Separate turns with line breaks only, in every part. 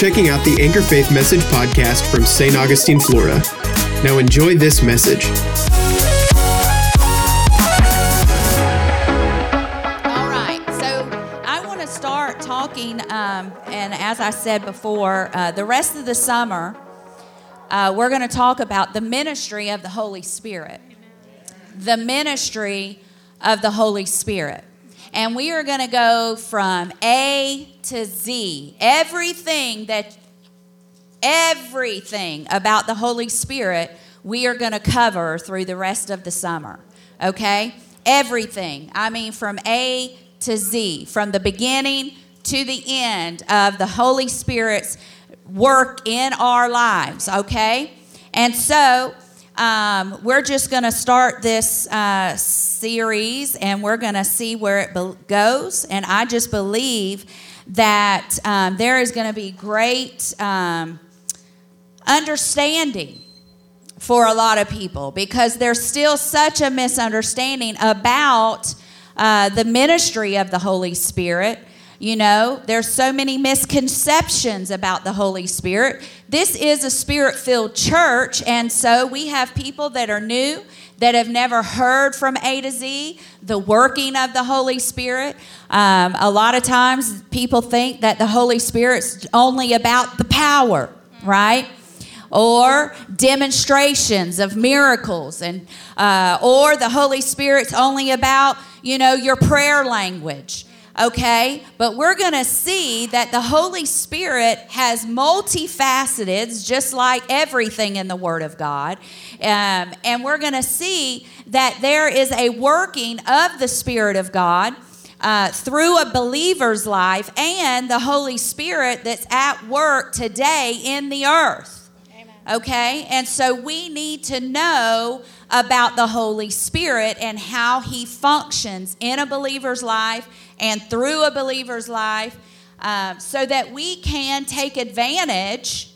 checking out the Anchor Faith Message podcast from St. Augustine, Florida. Now enjoy this message.
All right, so I want to start talking, um, and as I said before, uh, the rest of the summer, uh, we're going to talk about the ministry of the Holy Spirit. The ministry of the Holy Spirit. And we are going to go from A to Z. Everything that, everything about the Holy Spirit, we are going to cover through the rest of the summer. Okay? Everything. I mean, from A to Z, from the beginning to the end of the Holy Spirit's work in our lives. Okay? And so, um, we're just going to start this uh, series and we're going to see where it be- goes. And I just believe that um, there is going to be great um, understanding for a lot of people because there's still such a misunderstanding about uh, the ministry of the Holy Spirit. You know, there's so many misconceptions about the Holy Spirit. This is a spirit filled church, and so we have people that are new that have never heard from A to Z, the working of the Holy Spirit. Um, a lot of times people think that the Holy Spirit's only about the power, right? or demonstrations of miracles and uh, or the holy spirit's only about you know your prayer language okay but we're going to see that the holy spirit has multifaceted just like everything in the word of god um, and we're going to see that there is a working of the spirit of god uh, through a believer's life and the Holy Spirit that's at work today in the earth. Okay? And so we need to know about the Holy Spirit and how he functions in a believer's life and through a believer's life uh, so that we can take advantage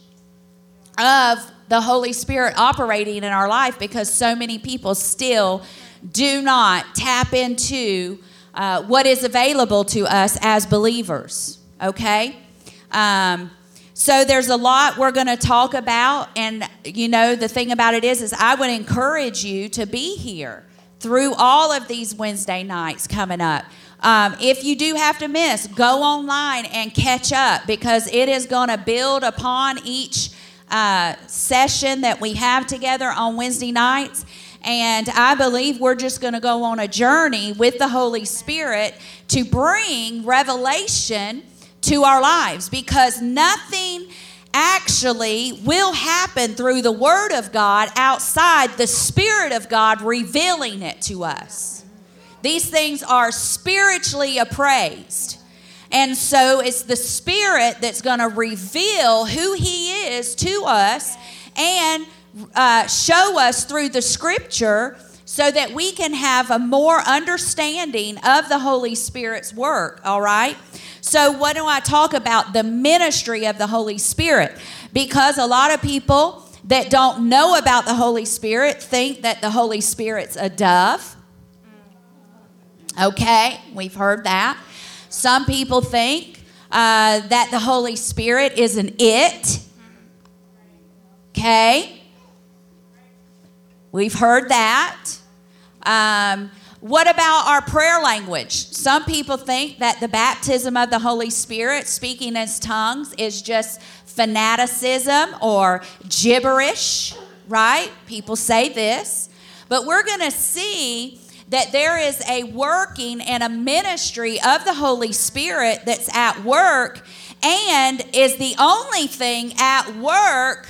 of the Holy Spirit operating in our life because so many people still do not tap into uh, what is available to us as believers. Okay? Um, so there's a lot we're going to talk about, and you know the thing about it is, is I would encourage you to be here through all of these Wednesday nights coming up. Um, if you do have to miss, go online and catch up because it is going to build upon each uh, session that we have together on Wednesday nights. And I believe we're just going to go on a journey with the Holy Spirit to bring revelation to our lives because nothing actually will happen through the Word of God outside the Spirit of God revealing it to us. These things are spiritually appraised. And so it's the Spirit that's going to reveal who He is to us and uh, show us through the Scripture so that we can have a more understanding of the Holy Spirit's work, all right? So, what do I talk about? The ministry of the Holy Spirit. Because a lot of people that don't know about the Holy Spirit think that the Holy Spirit's a dove. Okay, we've heard that. Some people think uh, that the Holy Spirit is an it. Okay, we've heard that. Um, what about our prayer language? Some people think that the baptism of the Holy Spirit, speaking in tongues, is just fanaticism or gibberish, right? People say this. But we're going to see that there is a working and a ministry of the Holy Spirit that's at work and is the only thing at work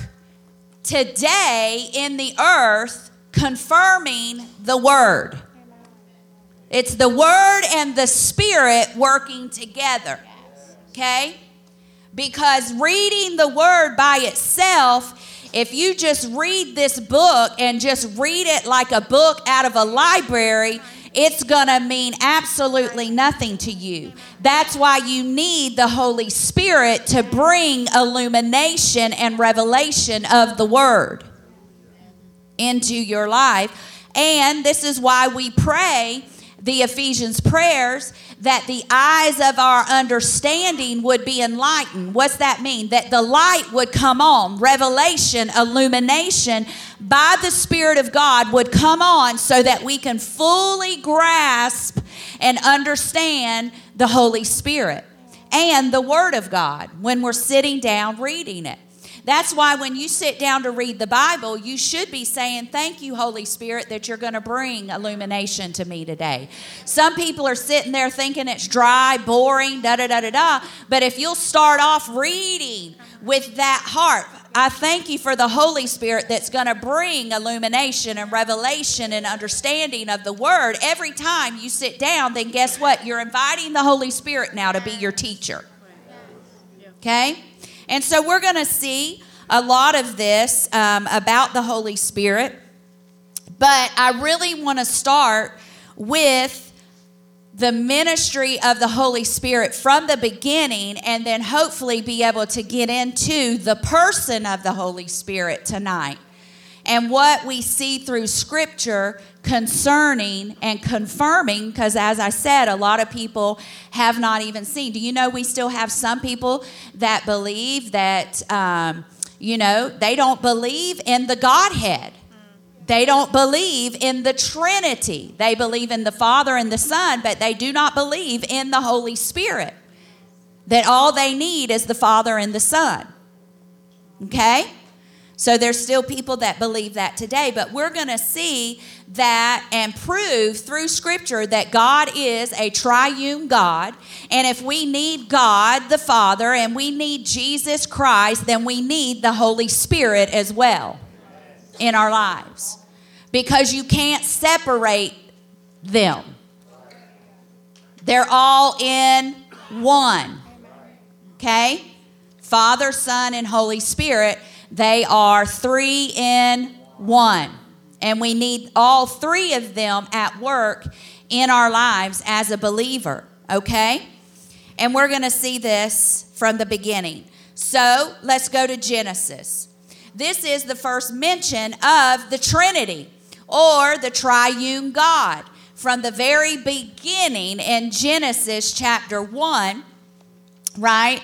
today in the earth confirming the Word. It's the Word and the Spirit working together. Okay? Because reading the Word by itself, if you just read this book and just read it like a book out of a library, it's going to mean absolutely nothing to you. That's why you need the Holy Spirit to bring illumination and revelation of the Word into your life. And this is why we pray the Ephesians prayers that the eyes of our understanding would be enlightened. What's that mean? That the light would come on, revelation, illumination by the Spirit of God would come on so that we can fully grasp and understand the Holy Spirit and the Word of God when we're sitting down reading it. That's why when you sit down to read the Bible, you should be saying, Thank you, Holy Spirit, that you're going to bring illumination to me today. Some people are sitting there thinking it's dry, boring, da da da da da. But if you'll start off reading with that heart, I thank you for the Holy Spirit that's going to bring illumination and revelation and understanding of the Word. Every time you sit down, then guess what? You're inviting the Holy Spirit now to be your teacher. Okay? And so we're going to see a lot of this um, about the Holy Spirit. But I really want to start with the ministry of the Holy Spirit from the beginning and then hopefully be able to get into the person of the Holy Spirit tonight and what we see through Scripture concerning and confirming, because as I said, a lot of people have not even seen. Do you know we still have some people that believe that, um, you know, they don't believe in the Godhead? They don't believe in the Trinity. They believe in the Father and the Son, but they do not believe in the Holy Spirit. That all they need is the Father and the Son. Okay? So there's still people that believe that today, but we're going to see that and prove through scripture that God is a triune God. And if we need God the Father and we need Jesus Christ, then we need the Holy Spirit as well in our lives because you can't separate them. They're all in one. Okay? Father, Son, and Holy Spirit. They are three in one. And we need all three of them at work in our lives as a believer, okay? And we're going to see this from the beginning. So let's go to Genesis. This is the first mention of the Trinity or the triune God. From the very beginning in Genesis chapter 1, right?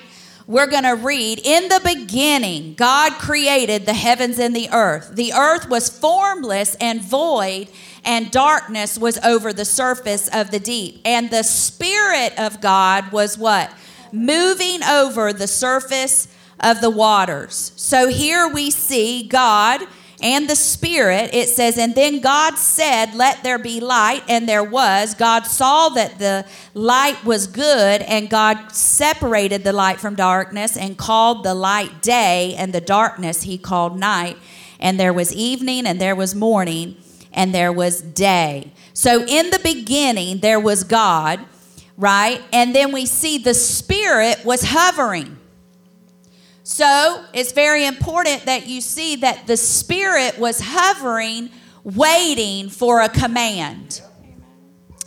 We're going to read In the beginning, God created the heavens and the earth. The earth was formless and void, and darkness was over the surface of the deep. And the Spirit of God was what? Moving over the surface of the waters. So here we see God and the Spirit, it says, And then God said, Let there be light, and there was. God saw that the light was good, and God separated the light from darkness and called the light day, and the darkness he called night. And there was evening, and there was morning, and there was day. So in the beginning, there was God, right? And then we see the Spirit was hovering. So it's very important that you see that the Spirit was hovering, waiting for a command.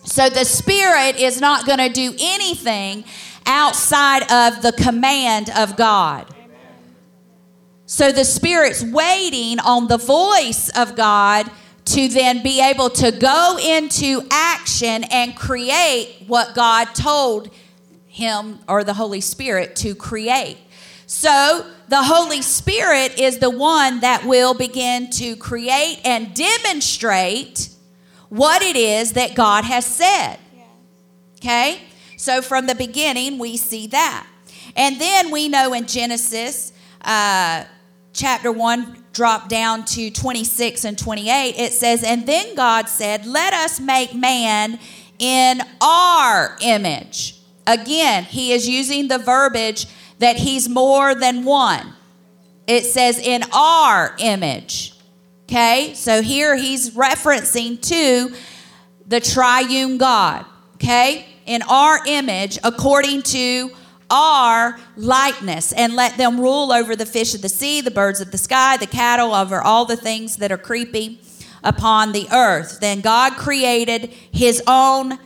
So the Spirit is not going to do anything outside of the command of God. So the Spirit's waiting on the voice of God to then be able to go into action and create what God told him or the Holy Spirit to create. So the Holy Spirit is the one that will begin to create and demonstrate what it is that God has said. Okay? So from the beginning, we see that. And then we know in Genesis uh, chapter 1, drop down to 26 and 28, it says, And then God said, Let us make man in our image. Again, he is using the verbiage that he's more than one. It says in our image. Okay? So here he's referencing to the triune God. Okay? In our image, according to our likeness, and let them rule over the fish of the sea, the birds of the sky, the cattle, over all the things that are creeping upon the earth. Then God created his own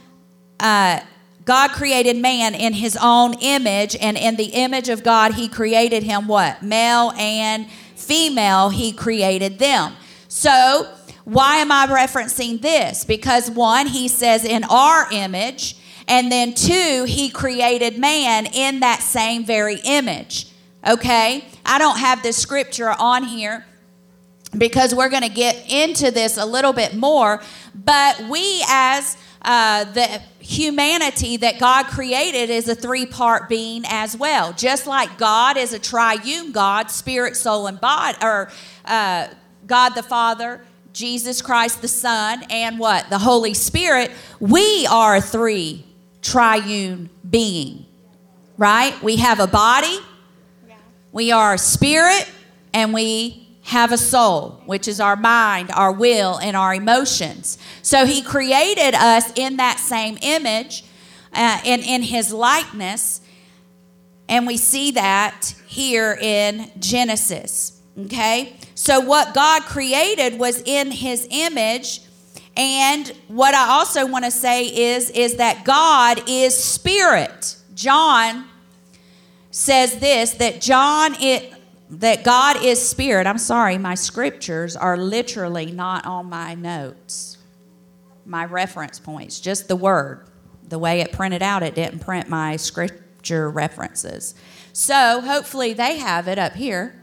uh, God created man in his own image, and in the image of God, he created him what? Male and female, he created them. So why am I referencing this? Because one, he says in our image, and then two, he created man in that same very image. Okay? I don't have the scripture on here because we're going to get into this a little bit more, but we as uh, the humanity that God created is a three part being as well. Just like God is a triune God, spirit, soul, and body, or uh, God the Father, Jesus Christ the Son, and what? The Holy Spirit, we are a three triune being, right? We have a body, we are a spirit, and we have a soul, which is our mind, our will, and our emotions. So he created us in that same image uh, and in his likeness. And we see that here in Genesis. Okay? So, what God created was in his image. And what I also want to say is, is that God is spirit. John says this that John, it, that God is spirit. I'm sorry, my scriptures are literally not on my notes, my reference points, just the word. The way it printed out, it didn't print my scripture references. So hopefully they have it up here.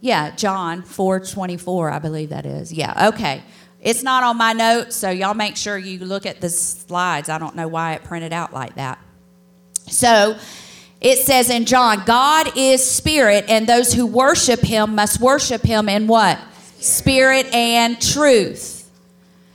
Yeah, John 4:24, I believe that is. Yeah, okay. It's not on my notes, so y'all make sure you look at the slides. I don't know why it printed out like that. So, it says in John, God is spirit, and those who worship him must worship him in what? Spirit and truth.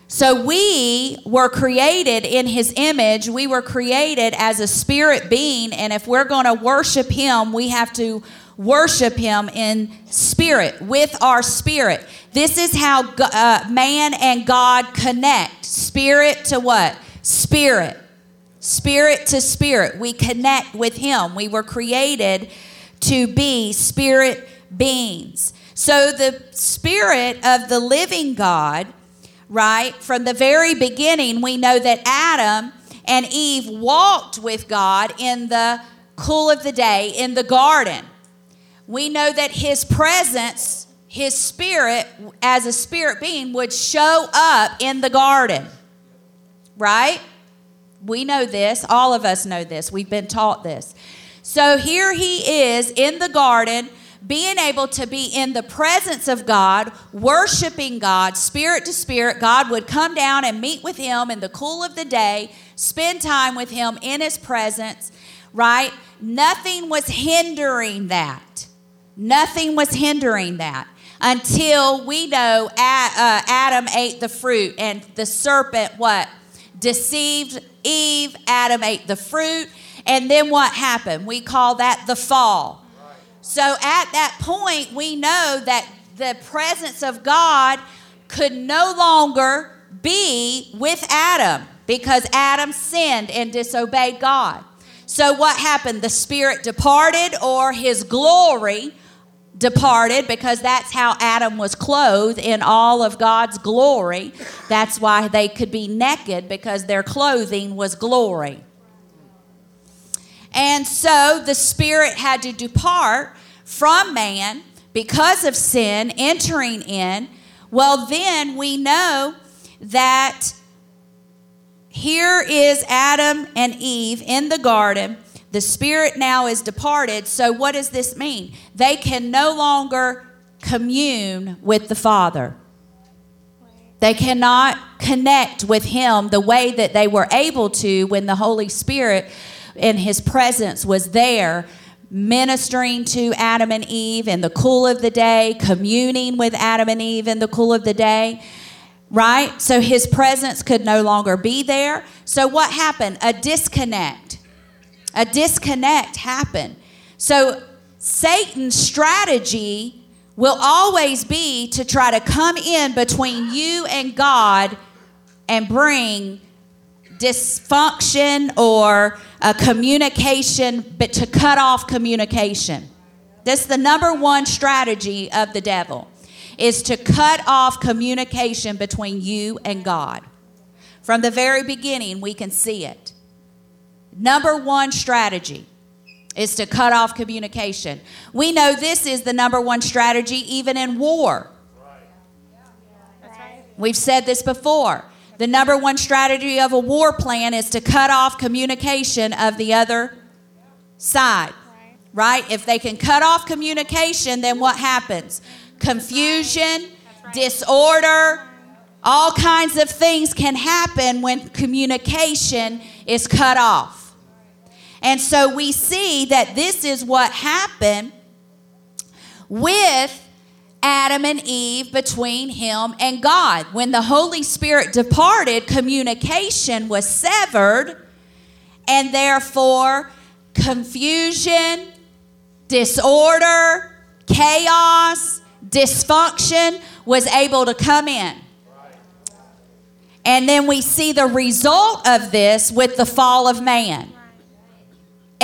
So we were created in his image. We were created as a spirit being, and if we're going to worship him, we have to worship him in spirit, with our spirit. This is how uh, man and God connect spirit to what? Spirit spirit to spirit. We connect with Him. We were created to be spirit beings. So, the spirit of the living God, right, from the very beginning, we know that Adam and Eve walked with God in the cool of the day in the garden. We know that His presence, His spirit, as a spirit being, would show up in the garden, right? We know this. All of us know this. We've been taught this. So here he is in the garden, being able to be in the presence of God, worshiping God, spirit to spirit. God would come down and meet with him in the cool of the day, spend time with him in his presence, right? Nothing was hindering that. Nothing was hindering that until we know uh, Adam ate the fruit and the serpent, what? Deceived Eve, Adam ate the fruit, and then what happened? We call that the fall. So at that point, we know that the presence of God could no longer be with Adam because Adam sinned and disobeyed God. So what happened? The spirit departed, or his glory departed because that's how Adam was clothed in all of God's glory. That's why they could be naked because their clothing was glory. And so the spirit had to depart from man because of sin entering in. Well, then we know that here is Adam and Eve in the garden the spirit now is departed. So, what does this mean? They can no longer commune with the Father. They cannot connect with Him the way that they were able to when the Holy Spirit in His presence was there, ministering to Adam and Eve in the cool of the day, communing with Adam and Eve in the cool of the day. Right? So His presence could no longer be there. So, what happened? A disconnect a disconnect happen. So Satan's strategy will always be to try to come in between you and God and bring dysfunction or a communication, but to cut off communication. That's the number one strategy of the devil is to cut off communication between you and God. From the very beginning, we can see it. Number one strategy is to cut off communication. We know this is the number one strategy even in war. We've said this before. The number one strategy of a war plan is to cut off communication of the other side. Right? If they can cut off communication, then what happens? Confusion, disorder, all kinds of things can happen when communication is cut off. And so we see that this is what happened with Adam and Eve between him and God. When the Holy Spirit departed, communication was severed, and therefore confusion, disorder, chaos, dysfunction was able to come in. And then we see the result of this with the fall of man.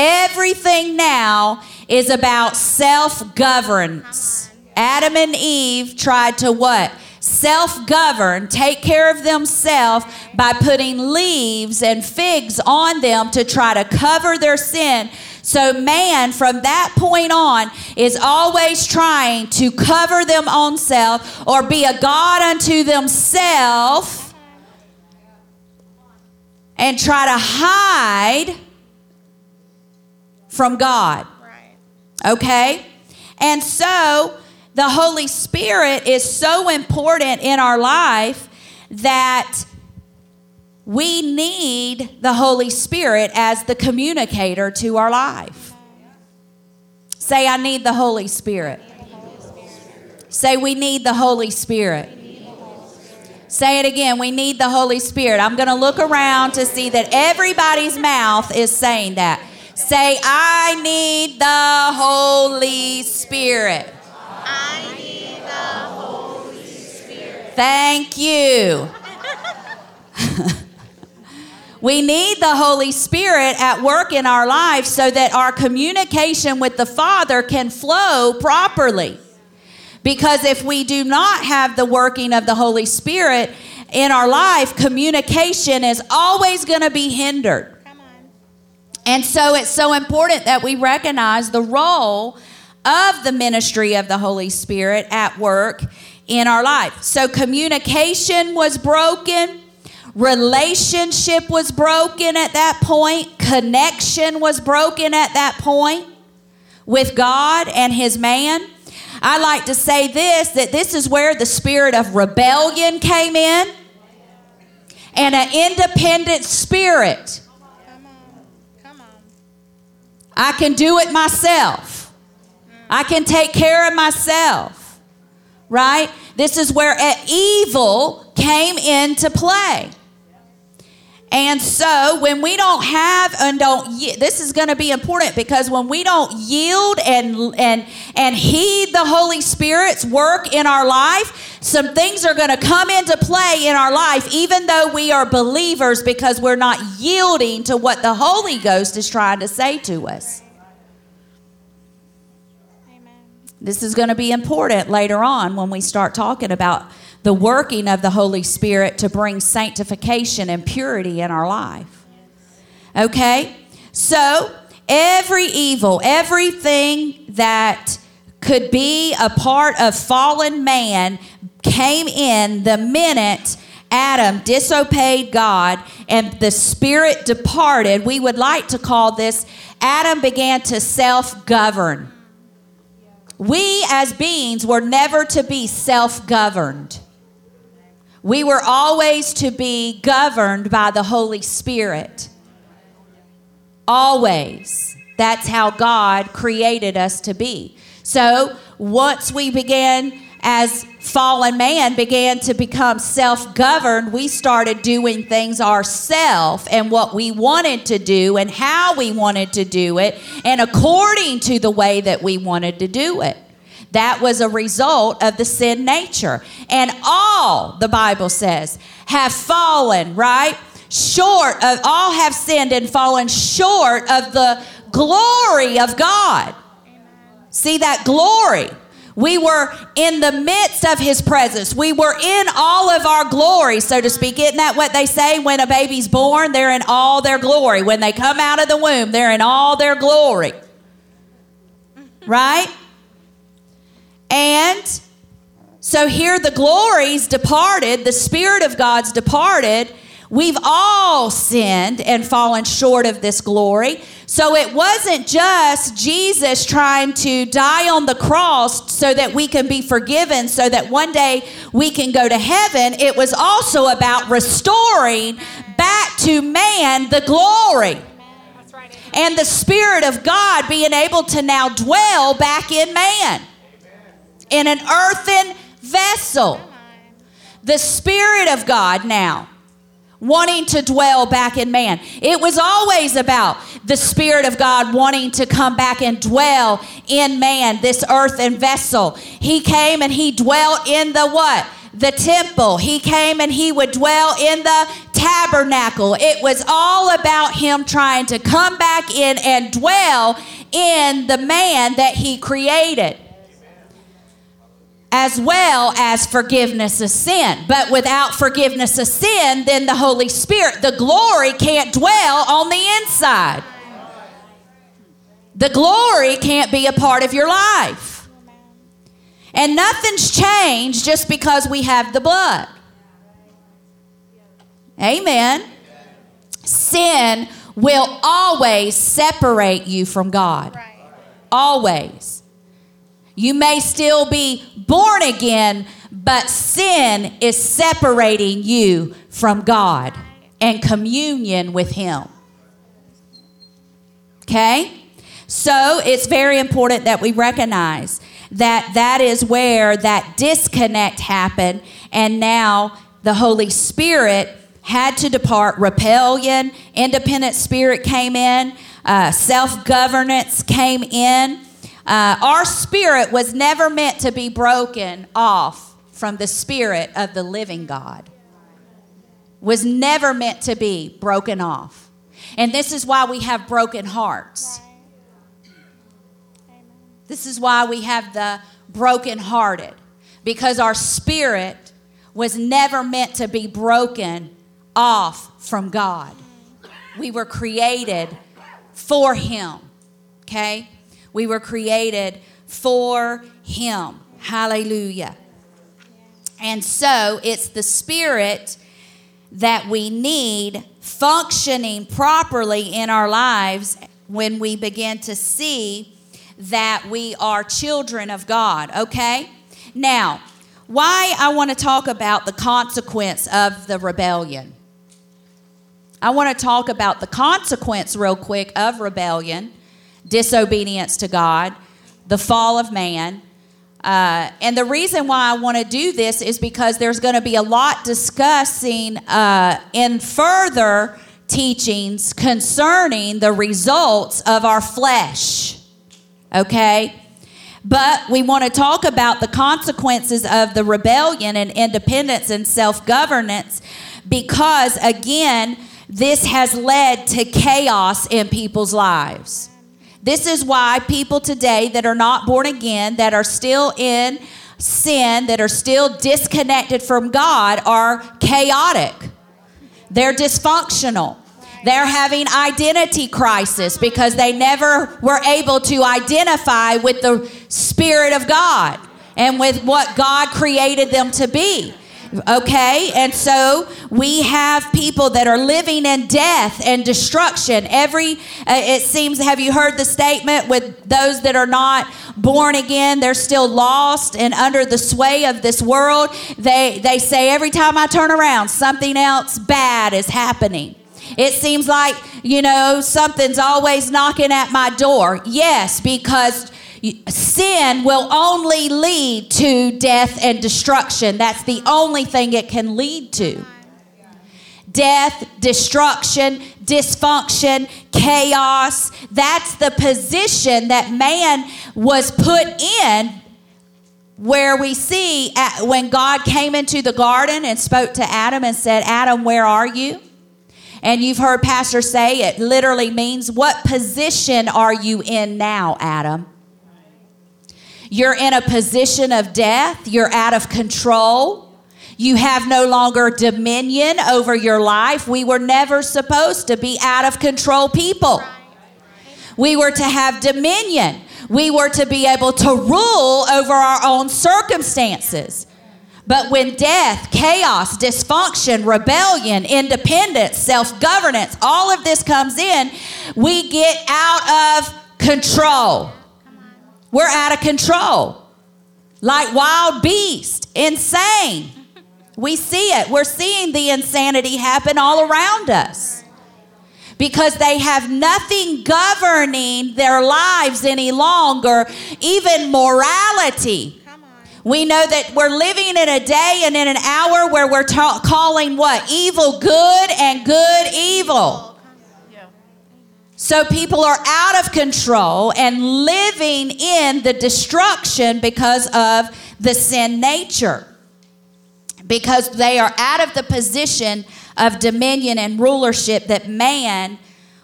Everything now is about self governance. Adam and Eve tried to what? Self govern, take care of themselves by putting leaves and figs on them to try to cover their sin. So, man from that point on is always trying to cover them own self or be a God unto themselves and try to hide from God. Okay? And so, the Holy Spirit is so important in our life that we need the Holy Spirit as the communicator to our life. Say, I need the Holy Spirit. Say, we need the Holy Spirit. Say it again. We need the Holy Spirit. I'm going to look around to see that everybody's mouth is saying that. Say, I need the Holy Spirit. I need the Holy Spirit. Thank you. we need the Holy Spirit at work in our lives so that our communication with the Father can flow properly. Because if we do not have the working of the Holy Spirit in our life, communication is always going to be hindered. And so it's so important that we recognize the role of the ministry of the Holy Spirit at work in our life. So communication was broken, relationship was broken at that point, connection was broken at that point with God and his man. I like to say this that this is where the spirit of rebellion came in and an independent spirit. I can do it myself. I can take care of myself. Right? This is where evil came into play. And so when we don't have and don't this is going to be important because when we don't yield and and and heed the Holy Spirit's work in our life, some things are going to come into play in our life even though we are believers because we're not yielding to what the Holy Ghost is trying to say to us. Amen. This is going to be important later on when we start talking about the working of the Holy Spirit to bring sanctification and purity in our life. Okay? So, every evil, everything that could be a part of fallen man came in the minute Adam disobeyed God and the spirit departed. We would like to call this Adam began to self govern. We as beings were never to be self governed. We were always to be governed by the Holy Spirit. Always. That's how God created us to be. So once we began as fallen man began to become self governed, we started doing things ourselves and what we wanted to do and how we wanted to do it and according to the way that we wanted to do it. That was a result of the sin nature. And all, the Bible says, have fallen, right? Short of, all have sinned and fallen short of the glory of God. See that glory. We were in the midst of his presence. We were in all of our glory, so to speak. Isn't that what they say when a baby's born? They're in all their glory. When they come out of the womb, they're in all their glory. Right? And So here the glories departed, the Spirit of God's departed. We've all sinned and fallen short of this glory. So it wasn't just Jesus trying to die on the cross so that we can be forgiven, so that one day we can go to heaven. It was also about restoring back to man the glory. And the Spirit of God being able to now dwell back in man in an earthen vessel. The Spirit of God now wanting to dwell back in man. It was always about the Spirit of God wanting to come back and dwell in man, this earthen vessel. He came and he dwelt in the what? The temple. He came and he would dwell in the tabernacle. It was all about him trying to come back in and dwell in the man that he created as well as forgiveness of sin. But without forgiveness of sin, then the Holy Spirit, the glory can't dwell on the inside. The glory can't be a part of your life. And nothing's changed just because we have the blood. Amen. Sin will always separate you from God. Always. You may still be born again, but sin is separating you from God and communion with Him. Okay? So it's very important that we recognize that that is where that disconnect happened, and now the Holy Spirit had to depart. Rebellion, independent spirit came in, uh, self governance came in. Uh, our spirit was never meant to be broken off from the spirit of the living God. Was never meant to be broken off. And this is why we have broken hearts. This is why we have the brokenhearted, because our spirit was never meant to be broken off from God. We were created for Him, okay? We were created for Him. Hallelujah. And so it's the Spirit that we need functioning properly in our lives when we begin to see that we are children of God, okay? Now, why I want to talk about the consequence of the rebellion. I want to talk about the consequence, real quick, of rebellion disobedience to God, the fall of man. Uh, and the reason why I want to do this is because there's going to be a lot discussing uh, in further teachings concerning the results of our flesh. Okay? But we want to talk about the consequences of the rebellion and independence and self governance because, again, this has led to chaos in people's lives. This is why people today that are not born again, that are still in sin, that are still disconnected from God, are chaotic. They're dysfunctional. They're having identity crisis because they never were able to identify with the Spirit of God and with what God created them to be. Okay, and so we have people that are living in death and destruction. Every, uh, it seems, have you heard the statement with those that are not born again, they're still lost and under the sway of this world? They, they say, every time I turn around, something else bad is happening. It seems like, you know, something's always knocking at my door. Yes, because sin will only lead to death and destruction. That's the only thing it can lead to. Death, destruction, dysfunction, chaos. That's the position that man was put in where we see when God came into the garden and spoke to Adam and said, Adam, where are you? And you've heard Pastor say it literally means, What position are you in now, Adam? You're in a position of death. You're out of control. You have no longer dominion over your life. We were never supposed to be out of control people. We were to have dominion. We were to be able to rule over our own circumstances. But when death, chaos, dysfunction, rebellion, independence, self governance, all of this comes in, we get out of control. We're out of control. Like wild beast, insane. We see it. We're seeing the insanity happen all around us because they have nothing governing their lives any longer, even morality. We know that we're living in a day and in an hour where we're ta- calling what? Evil good and good evil. So people are out of control and living in the destruction because of the sin nature. Because they are out of the position of dominion and rulership that man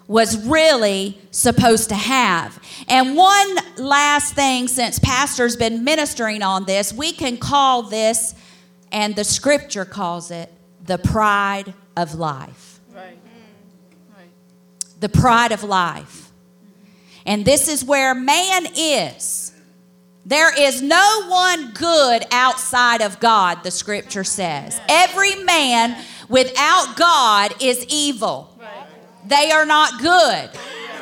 was really supposed to have. And one last thing, since Pastor's been ministering on this, we can call this, and the scripture calls it, the pride of life. The pride of life. And this is where man is. There is no one good outside of God, the scripture says. Every man without God is evil. They are not good.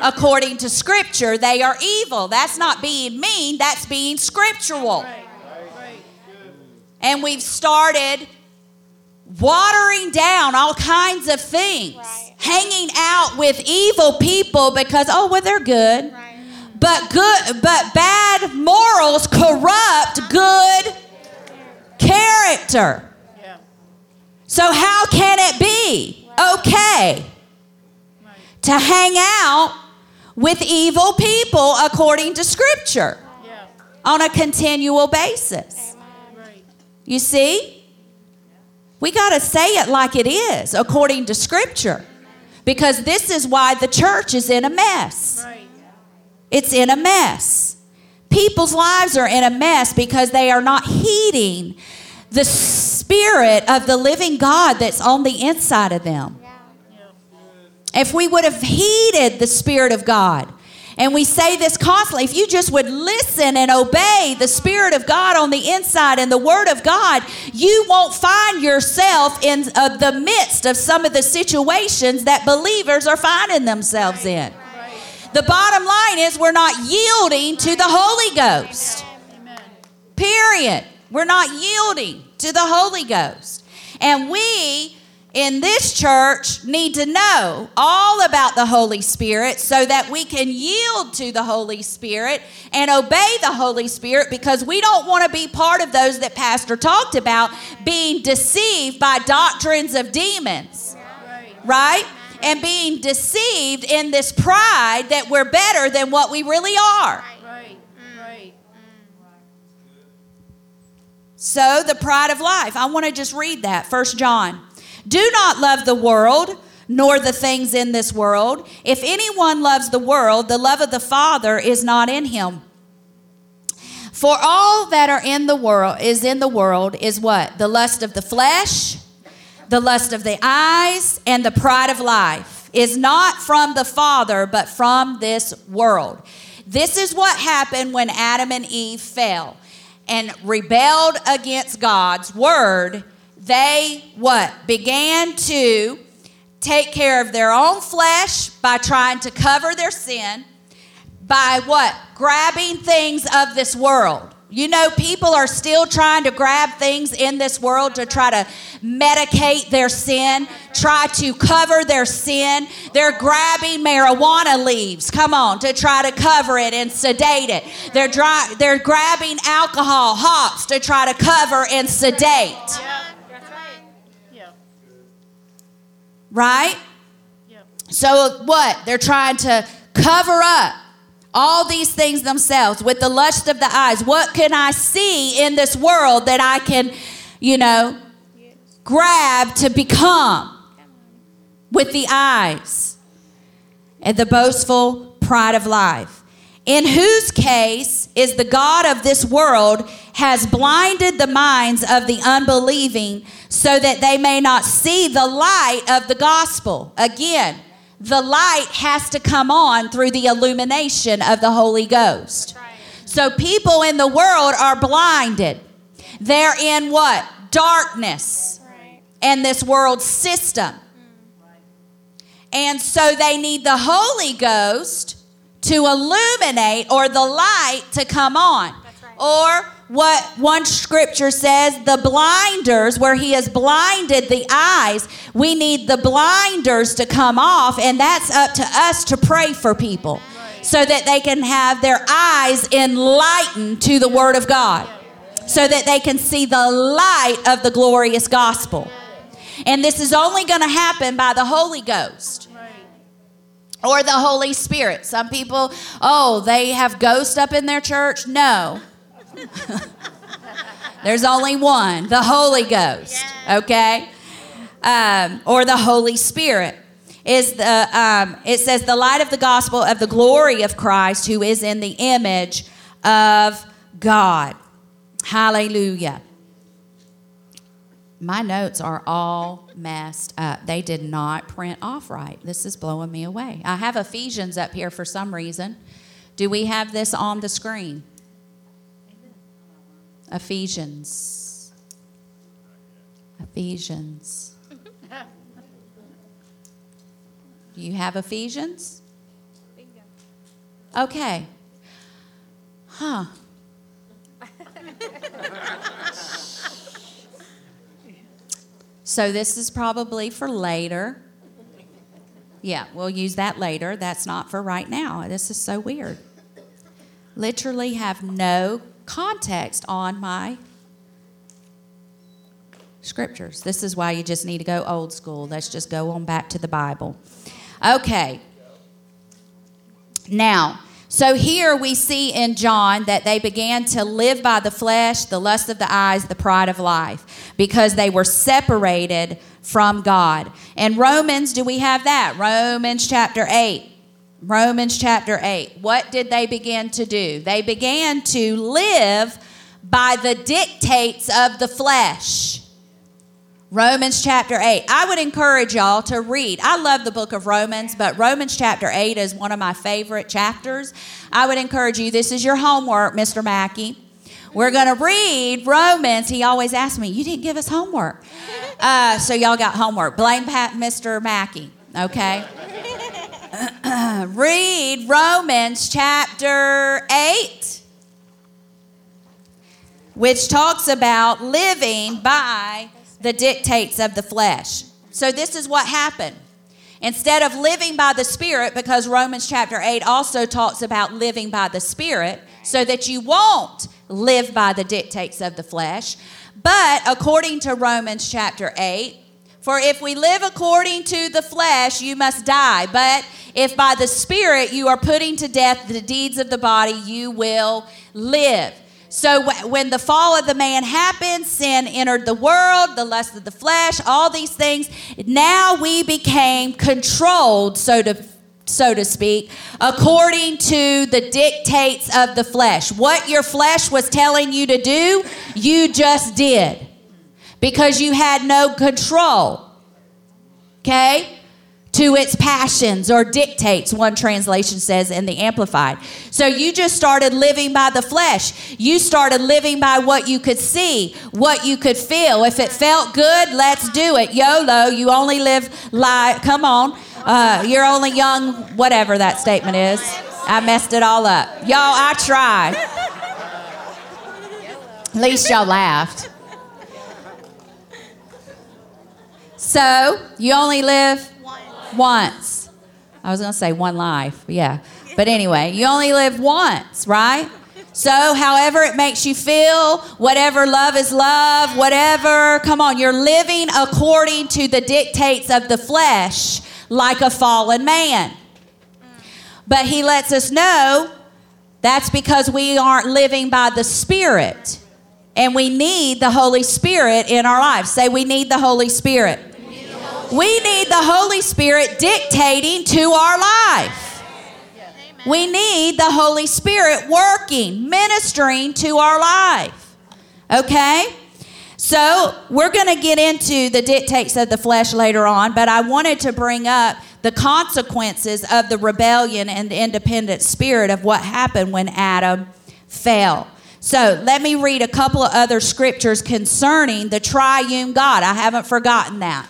According to scripture, they are evil. That's not being mean, that's being scriptural. And we've started watering down all kinds of things, hanging out with evil people because, oh, well, they're good. But good, but bad morals corrupt good character. So how can it be okay to hang out with evil people according to Scripture yeah. on a continual basis. You see? We got to say it like it is according to Scripture because this is why the church is in a mess. It's in a mess. People's lives are in a mess because they are not heeding the spirit of the living God that's on the inside of them. If we would have heeded the Spirit of God, and we say this constantly if you just would listen and obey the Spirit of God on the inside and the Word of God, you won't find yourself in uh, the midst of some of the situations that believers are finding themselves in. The bottom line is we're not yielding to the Holy Ghost. Period. We're not yielding to the Holy Ghost. And we in this church need to know all about the Holy Spirit so that we can yield to the Holy Spirit and obey the Holy Spirit because we don't want to be part of those that Pastor talked about being deceived by doctrines of demons. Right? And being deceived in this pride that we're better than what we really are. So, the pride of life. I want to just read that. First John do not love the world, nor the things in this world. If anyone loves the world, the love of the Father is not in him. For all that are in the world is in the world is what? The lust of the flesh, the lust of the eyes, and the pride of life is not from the Father, but from this world. This is what happened when Adam and Eve fell and rebelled against God's word they what? Began to take care of their own flesh by trying to cover their sin by what? Grabbing things of this world. You know, people are still trying to grab things in this world to try to medicate their sin, try to cover their sin. They're grabbing marijuana leaves, come on, to try to cover it and sedate it. They're, dry, they're grabbing alcohol, hops, to try to cover and sedate. Right? Yep. So what? They're trying to cover up all these things themselves with the lust of the eyes. What can I see in this world that I can, you know, yes. grab to become with the eyes and the boastful pride of life? In whose case is the God of this world has blinded the minds of the unbelieving so that they may not see the light of the gospel. Again, the light has to come on through the illumination of the Holy Ghost. So people in the world are blinded. They're in what? darkness and this world system. And so they need the Holy Ghost to illuminate or the light to come on. Or what one scripture says, the blinders, where he has blinded the eyes, we need the blinders to come off, and that's up to us to pray for people so that they can have their eyes enlightened to the Word of God, so that they can see the light of the glorious gospel. And this is only going to happen by the Holy Ghost or the Holy Spirit. Some people, oh, they have ghosts up in their church. No. There's only one, the Holy Ghost, okay? Um, or the Holy Spirit. Is the um, it says the light of the gospel of the glory of Christ who is in the image of God. Hallelujah. My notes are all messed up. They did not print off right. This is blowing me away. I have Ephesians up here for some reason. Do we have this on the screen? Ephesians. Ephesians. Do you have Ephesians? Okay. Huh. so this is probably for later. Yeah, we'll use that later. That's not for right now. This is so weird. Literally have no context on my scriptures. This is why you just need to go old school. Let's just go on back to the Bible. Okay. Now, so here we see in John that they began to live by the flesh, the lust of the eyes, the pride of life, because they were separated from God. And Romans, do we have that? Romans chapter 8. Romans chapter 8. What did they begin to do? They began to live by the dictates of the flesh. Romans chapter 8. I would encourage y'all to read. I love the book of Romans, but Romans chapter 8 is one of my favorite chapters. I would encourage you, this is your homework, Mr. Mackey. We're going to read Romans. He always asks me, You didn't give us homework. Uh, so y'all got homework. Blame Pat, Mr. Mackey, okay? read Romans chapter 8, which talks about living by the dictates of the flesh. So, this is what happened. Instead of living by the Spirit, because Romans chapter 8 also talks about living by the Spirit, so that you won't live by the dictates of the flesh. But according to Romans chapter 8, for if we live according to the flesh, you must die. But if by the Spirit you are putting to death the deeds of the body, you will live. So when the fall of the man happened, sin entered the world, the lust of the flesh, all these things. Now we became controlled, so to so to speak, according to the dictates of the flesh. What your flesh was telling you to do, you just did because you had no control. Okay? to its passions or dictates, one translation says in the Amplified. So you just started living by the flesh. You started living by what you could see, what you could feel. If it felt good, let's do it. YOLO, you only live live. Come on. Uh, you're only young, whatever that statement is. I messed it all up. Y'all, I tried. At least y'all laughed. So, you only live once. I was going to say one life, yeah. But anyway, you only live once, right? So, however it makes you feel, whatever love is love, whatever, come on, you're living according to the dictates of the flesh like a fallen man. But he lets us know that's because we aren't living by the Spirit. And we need the Holy Spirit in our lives. Say, we need the Holy Spirit. We need the Holy Spirit dictating to our life. We need the Holy Spirit working, ministering to our life. Okay? So, we're going to get into the dictates of the flesh later on, but I wanted to bring up the consequences of the rebellion and the independent spirit of what happened when Adam fell. So let me read a couple of other scriptures concerning the triune God. I haven't forgotten that.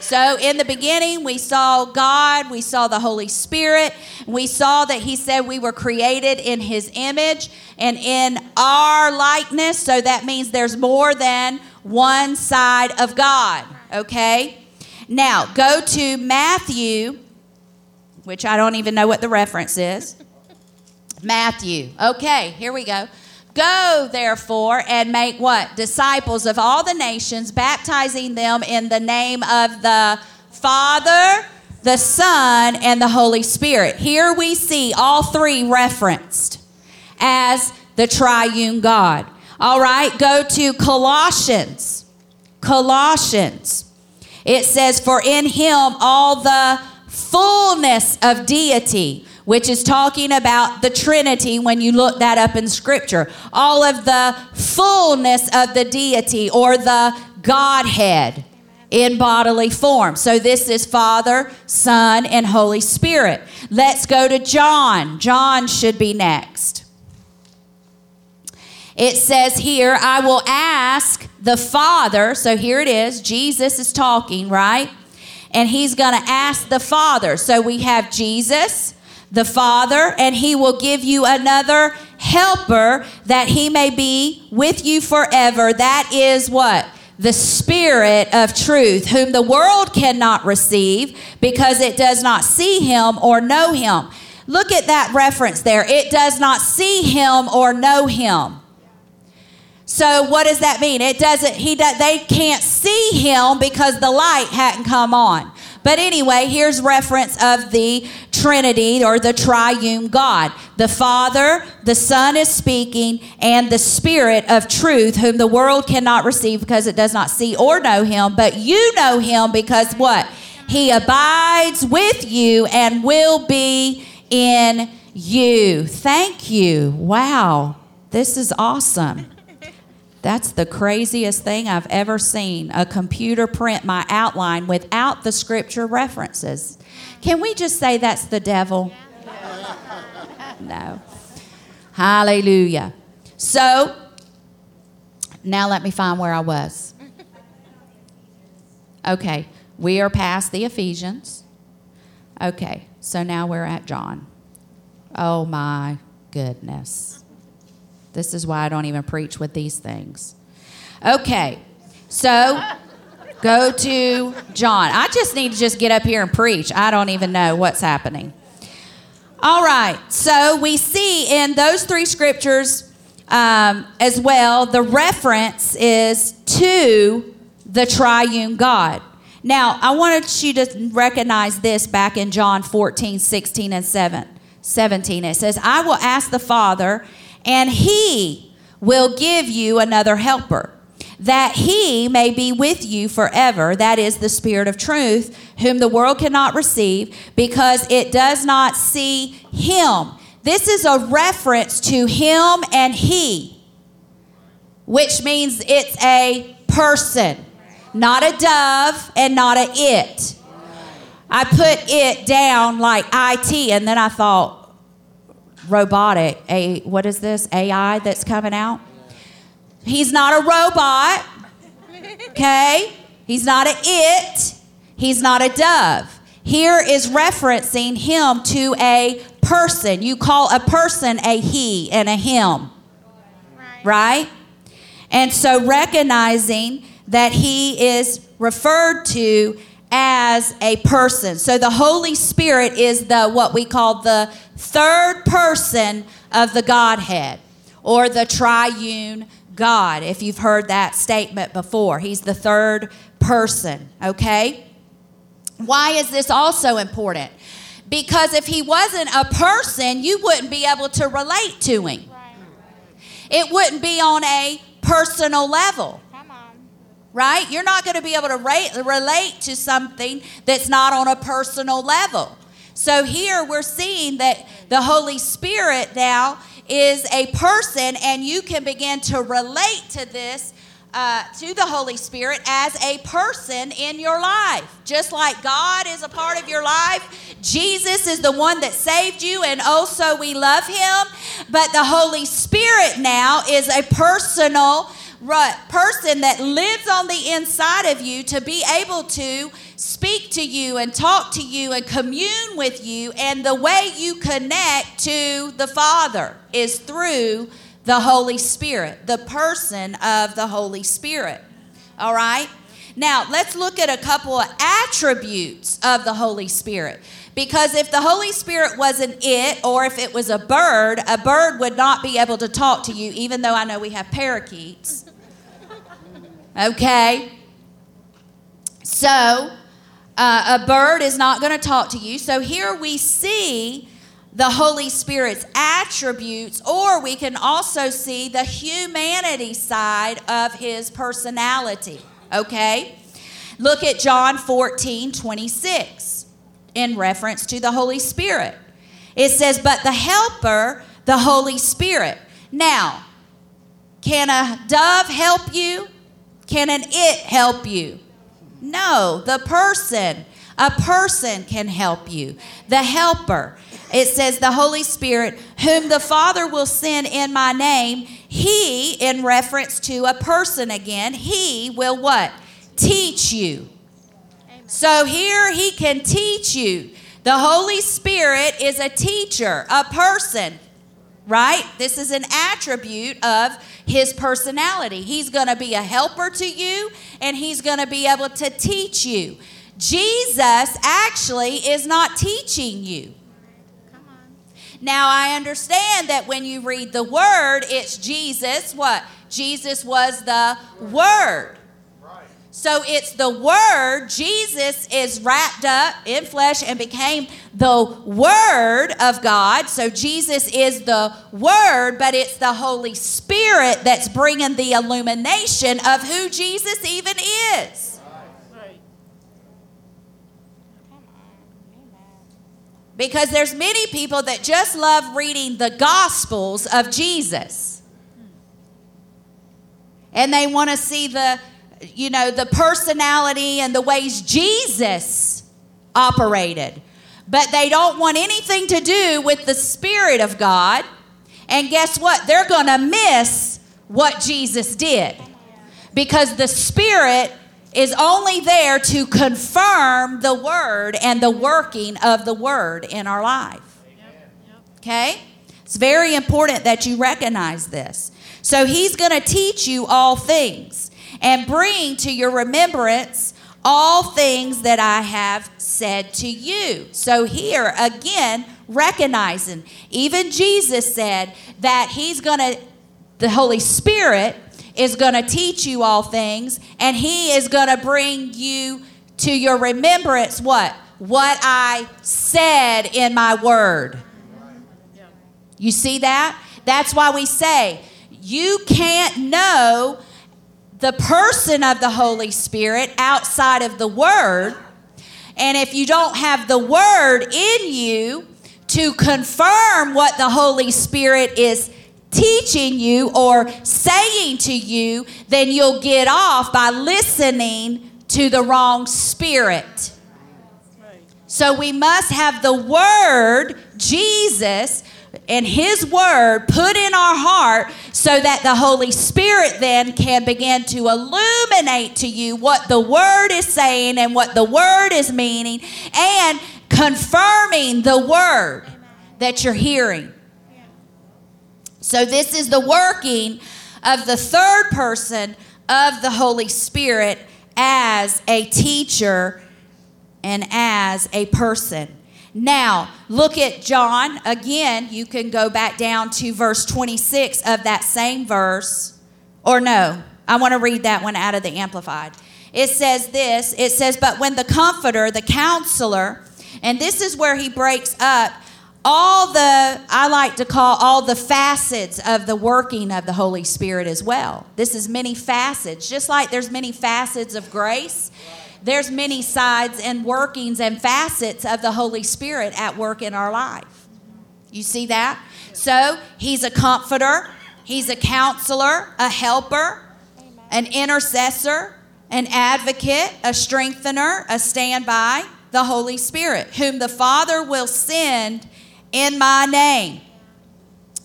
So, in the beginning, we saw God, we saw the Holy Spirit, we saw that He said we were created in His image and in our likeness. So, that means there's more than one side of God, okay? Now, go to Matthew, which I don't even know what the reference is. Matthew. Okay, here we go. Go, therefore, and make what? Disciples of all the nations, baptizing them in the name of the Father, the Son, and the Holy Spirit. Here we see all three referenced as the triune God. All right, go to Colossians. Colossians. It says, For in him all the fullness of deity which is talking about the Trinity when you look that up in Scripture. All of the fullness of the deity or the Godhead in bodily form. So this is Father, Son, and Holy Spirit. Let's go to John. John should be next. It says here, I will ask the Father. So here it is. Jesus is talking, right? And he's going to ask the Father. So we have Jesus, the Father, and he will give you another helper that he may be with you forever. That is what? The Spirit of truth, whom the world cannot receive because it does not see him or know him. Look at that reference there. It does not see him or know him. So what does that mean? It doesn't he does, they can't see him because the light hadn't come on. But anyway, here's reference of the Trinity or the triune God. The Father, the Son is speaking, and the Spirit of truth, whom the world cannot receive because it does not see or know him, but you know him because what? He abides with you and will be in you. Thank you. Wow. This is awesome. That's the craziest thing I've ever seen. A computer print my outline without the scripture references. Can we just say that's the devil? No. Hallelujah. So, now let me find where I was. Okay, we are past the Ephesians. Okay, so now we're at John. Oh my goodness. This is why I don't even preach with these things. Okay, so go to John. I just need to just get up here and preach. I don't even know what's happening. All right, so we see in those three scriptures um, as well, the reference is to the triune God. Now, I wanted you to recognize this back in John 14, 16, and 7, 17. It says, I will ask the Father, and he will give you another helper, that he may be with you forever. That is the Spirit of truth, whom the world cannot receive because it does not see him. This is a reference to him and he, which means it's a person, not a dove and not a it. I put it down like IT, and then I thought, robotic. A what is this AI that's coming out? He's not a robot. Okay? He's not a it. He's not a dove. Here is referencing him to a person. You call a person a he and a him. Right? right? And so recognizing that he is referred to as a person. So the Holy Spirit is the what we call the third person of the Godhead or the triune God, if you've heard that statement before. He's the third person, okay? Why is this also important? Because if he wasn't a person, you wouldn't be able to relate to him. It wouldn't be on a personal level right? You're not going to be able to rate, relate to something that's not on a personal level. So here we're seeing that the Holy Spirit now is a person, and you can begin to relate to this uh, to the Holy Spirit as a person in your life. Just like God is a part of your life, Jesus is the one that saved you, and also we love Him. But the Holy Spirit now is a personal person that lives on the inside of you to be able to speak to you and talk to you and commune with you. And the way you connect to the Father is through the Holy Spirit, the person of the Holy Spirit. All right? Now, let's look at a couple of attributes of the Holy Spirit. Because if the Holy Spirit wasn't it, or if it was a bird, a bird would not be able to talk to you, even though I know we have parakeets. Okay? So, uh, a bird is not going to talk to you. So, here we see the Holy Spirit's attributes, or we can also see the humanity side of his personality. Okay? Look at John 14 26 in reference to the Holy Spirit. It says, But the Helper, the Holy Spirit. Now, can a dove help you? Can an it help you? No, the person. A person can help you. The helper. It says, the Holy Spirit, whom the Father will send in my name, he, in reference to a person again, he will what? Teach you. So here he can teach you. The Holy Spirit is a teacher, a person, right? This is an attribute of his personality. He's going to be a helper to you and he's going to be able to teach you. Jesus actually is not teaching you. Now, I understand that when you read the word, it's Jesus. What? Jesus was the Word. So it's the Word. Jesus is wrapped up in flesh and became the Word of God. So Jesus is the Word, but it's the Holy Spirit that's bringing the illumination of who Jesus even is. Because there's many people that just love reading the Gospels of Jesus. And they want to see the, you know, the personality and the ways Jesus operated. But they don't want anything to do with the Spirit of God. And guess what? They're going to miss what Jesus did. Because the Spirit is only there to confirm the word and the working of the word in our life. Okay? It's very important that you recognize this. So he's going to teach you all things and bring to your remembrance all things that I have said to you. So here again, recognizing, even Jesus said that he's going to, the Holy Spirit is going to teach you all things, and He is going to bring you to your remembrance what? What I said in my word. You see that? That's why we say you can't know the person of the Holy Spirit outside of the Word. And if you don't have the Word in you to confirm what the Holy Spirit is teaching you or saying to you, then you'll get off by listening to the wrong spirit. So we must have the Word, Jesus, and His Word put in our heart so that the Holy Spirit then can begin to illuminate to you what the Word is saying and what the Word is meaning and confirming the Word that you're hearing. So, this is the working of the third person of the Holy Spirit as a teacher and as a person. Now, look at John. Again, you can go back down to verse 26 of that same verse. Or no, I want to read that one out of the Amplified. It says this it says, But when the Comforter, the counselor, and this is where he breaks up all the, I like to call all the facets of the working of the Holy Spirit as well. This is many facets. Just like there's many facets of grace, there's many sides and workings and facets of the Holy Spirit at work in our life. You see that? So he's a comforter, he's a counselor, a helper. an intercessor, an advocate, a strengthener, a standby, the Holy Spirit, whom the Father will send in my name.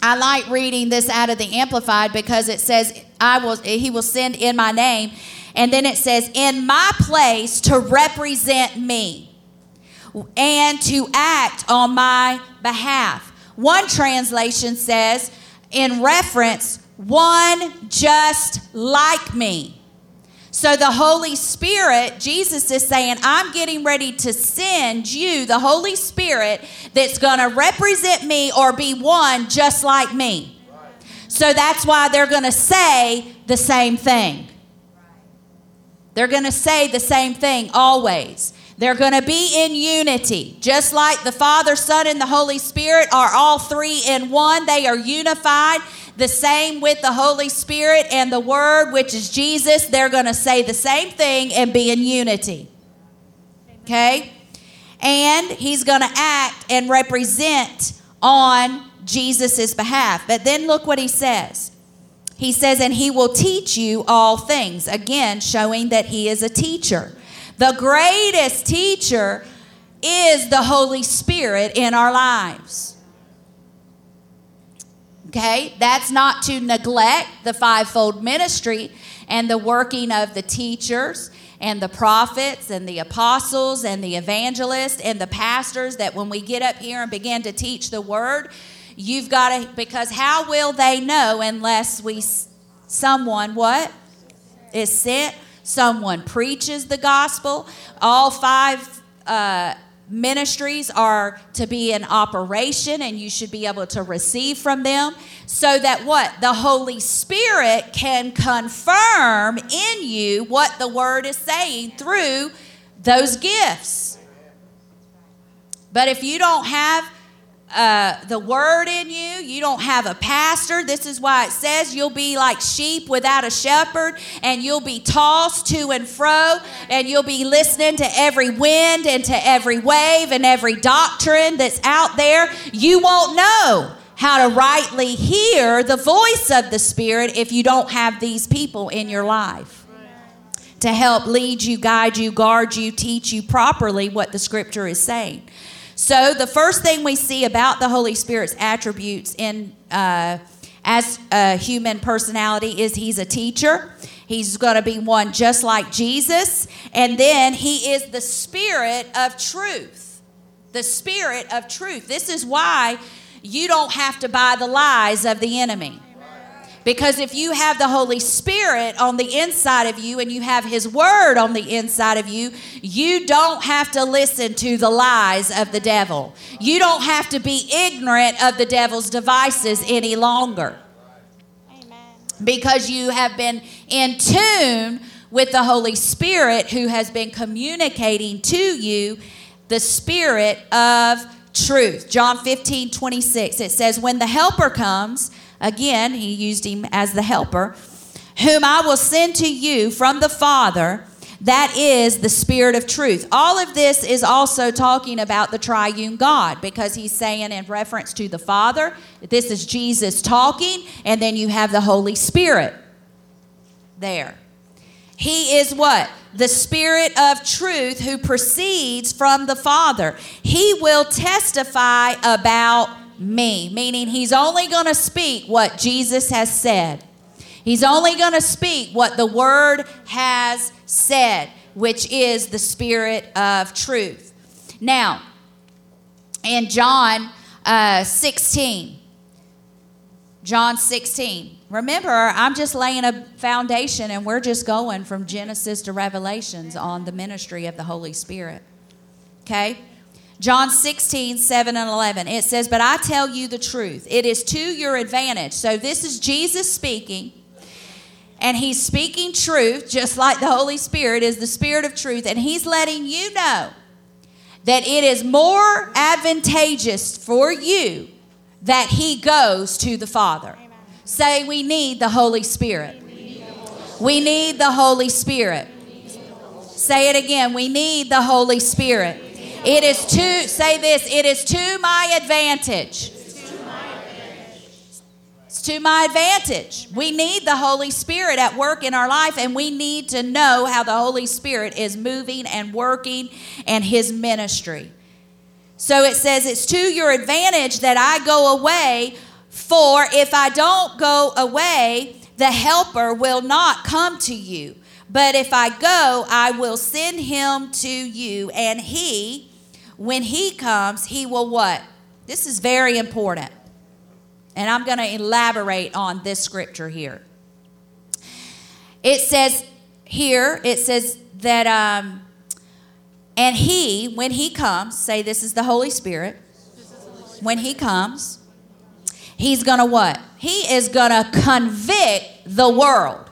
I like reading this out of the Amplified because it says, I will, He will send in my name. And then it says, in my place to represent me and to act on my behalf. One translation says, in reference, one just like me. So the Holy Spirit, Jesus is saying, I'm getting ready to send you, the Holy Spirit, that's going to represent me or be one just like me. So that's why they're going to say the same thing. They're going to say the same thing always. They're going to be in unity. Just like the Father, Son, and the Holy Spirit are all three in one, they are unified. The same with the Holy Spirit and the Word, which is Jesus. They're going to say the same thing and be in unity. Okay? And He's going to act and represent on Jesus' behalf. But then look what He says. He says, and He will teach you all things. Again, showing that He is a teacher. The greatest teacher is the Holy Spirit in our lives. Okay, that's not to neglect the fivefold ministry and the working of the teachers and the prophets and the apostles and the evangelists and the pastors that when we get up here and begin to teach the word, you've got to, because how will they know unless we, someone, what? Is sent? Someone preaches the gospel. All five uh, ministries are to be in operation and you should be able to receive from them so that what the holy spirit can confirm in you what the word is saying through those gifts but if you don't have uh, the word in you. You don't have a pastor. This is why it says you'll be like sheep without a shepherd, and you'll be tossed to and fro, and you'll be listening to every wind and to every wave and every doctrine that's out there. You won't know how to rightly hear the voice of the Spirit if you don't have these people in your life to help lead you, guide you, guard you, teach you properly what the Scripture is saying. So, the first thing we see about the Holy Spirit's attributes in uh, as a human personality is he's a teacher. He's going to be one just like Jesus. And then he is the spirit of truth. The spirit of truth. This is why you don't have to buy the lies of the enemy. Because if you have the Holy Spirit on the inside of you and you have His Word on the inside of you, you don't have to listen to the lies of the devil. You don't have to be ignorant of the devil's devices any longer. Because you have been in tune with the Holy Spirit who has been communicating to you the Spirit of truth. John 15, 26, it says, When the Helper comes, Again, he used him as the helper, whom I will send to you from the Father. That is the Spirit of truth. All of this is also talking about the triune God because he's saying, in reference to the Father, this is Jesus talking, and then you have the Holy Spirit there. He is what? The Spirit of truth who proceeds from the Father. He will testify about me, meaning he's only going to speak what Jesus has said. He's only going to speak what the Word has said, which is the Spirit of truth. Now, in John uh, 16, John 16. Remember, I'm just laying a foundation and we're just going from Genesis to Revelations on the ministry of the Holy Spirit. Okay? John 16, 7 and 11. It says, But I tell you the truth, it is to your advantage. So this is Jesus speaking. And he's speaking truth, just like the Holy Spirit is the Spirit of truth. And he's letting you know that it is more advantageous for you that he goes to the Father. Amen. Say, we need the Holy Spirit. We need the Holy Spirit. Say it again. We need the Holy Spirit. It is to, say this, it is to my advantage. It's to my advantage. We need the Holy Spirit at work in our life, and we need to know how the Holy Spirit is moving and working and His ministry. So it says, It's to your advantage that I go away, for if I don't go away, the helper will not come to you. But if I go, I will send him to you, and he, when he comes, he will what? This is very important. And I'm going to elaborate on this scripture here. It says here, it says that, um, and he, when he comes, say this is the Holy Spirit, when he comes, he's going to what? He is going to convict the world.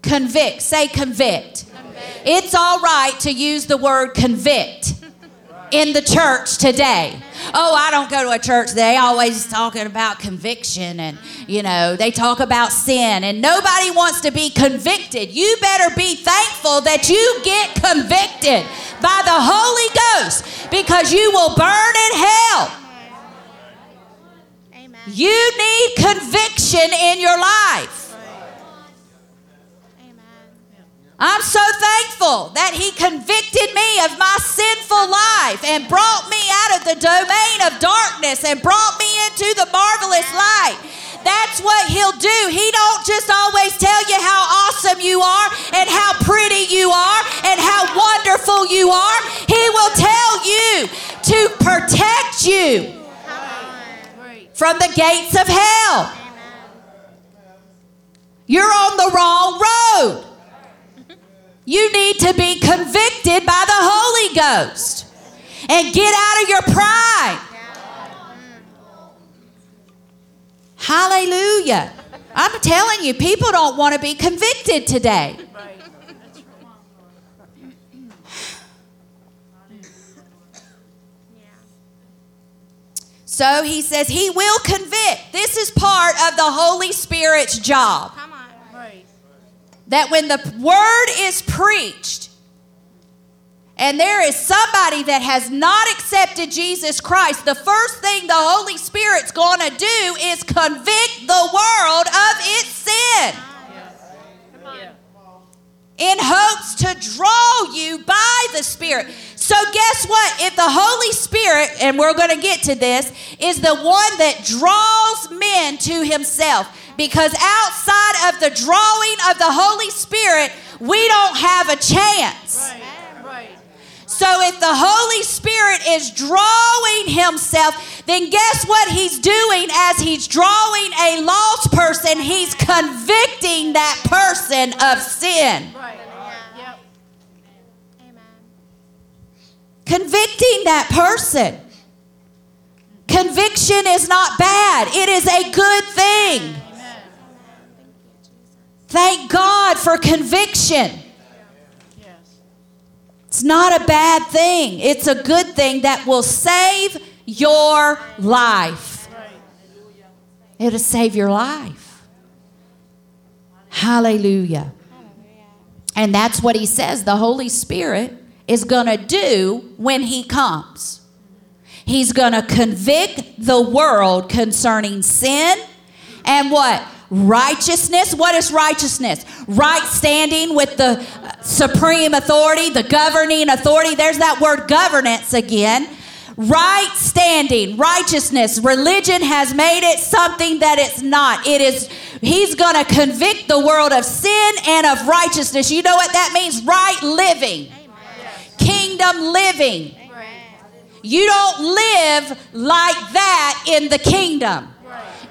Convict. Say convict. It's all right to use the word convict in the church today. Oh, I don't go to a church. They always talking about conviction and, you know, they talk about sin and nobody wants to be convicted. You better be thankful that you get convicted by the Holy Ghost because you will burn in hell. Amen. You need conviction in your life. I'm so thankful that He convicted me of my sinful life and brought me out of the domain of darkness and brought me into the marvelous light. That's what he'll do. He don't just always tell you how awesome you are and how pretty you are and how wonderful you are. He will tell you to protect you from the gates of hell. You're on the wrong road. You need to be convicted by the Holy Ghost and get out of your pride. Hallelujah. I'm telling you, people don't want to be convicted today. So he says he will convict. This is part of the Holy Spirit's job that when the word is preached, and there is somebody that has not accepted Jesus Christ, the first thing the Holy Spirit's going to do is convict the world of its sin. In hopes to draw you by the Spirit. So, guess what? If the Holy Spirit, and we're going to get to this, is the one that draws men to Himself, because outside of the drawing of the Holy Spirit, we don't have a chance. So if the Holy Spirit is drawing himself, then guess what he's doing as he's drawing a lost person? He's convicting that person of sin. Convicting that person. Conviction is not bad, it is a good thing. Thank God for conviction. It's not a bad thing, it's a good thing that will save your life. It'll save your life. Hallelujah. And that's what he says the Holy Spirit is going to do when he comes. He's going to convict the world concerning sin and what? Righteousness. What is righteousness? Right standing with the uh, supreme authority, the governing authority. There's that word governance again. Right standing, righteousness. Religion has made it something that it's not. It is, he's going to convict the world of sin and of righteousness. You know what that means? Right living, kingdom living. You don't live like that in the kingdom.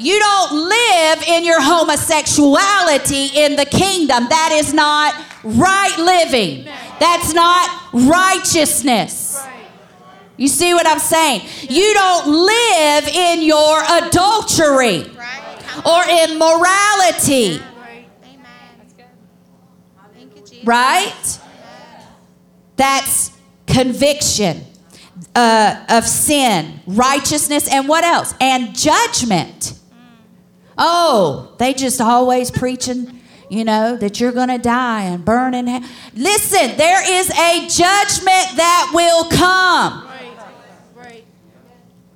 You don't live in your homosexuality in the kingdom. That is not right living. That's not righteousness. You see what I'm saying? You don't live in your adultery or immorality. Right? That's conviction uh, of sin, righteousness, and what else? And judgment. Oh, they just always preaching, you know, that you're going to die and burn in hell. Listen, there is a judgment that will come.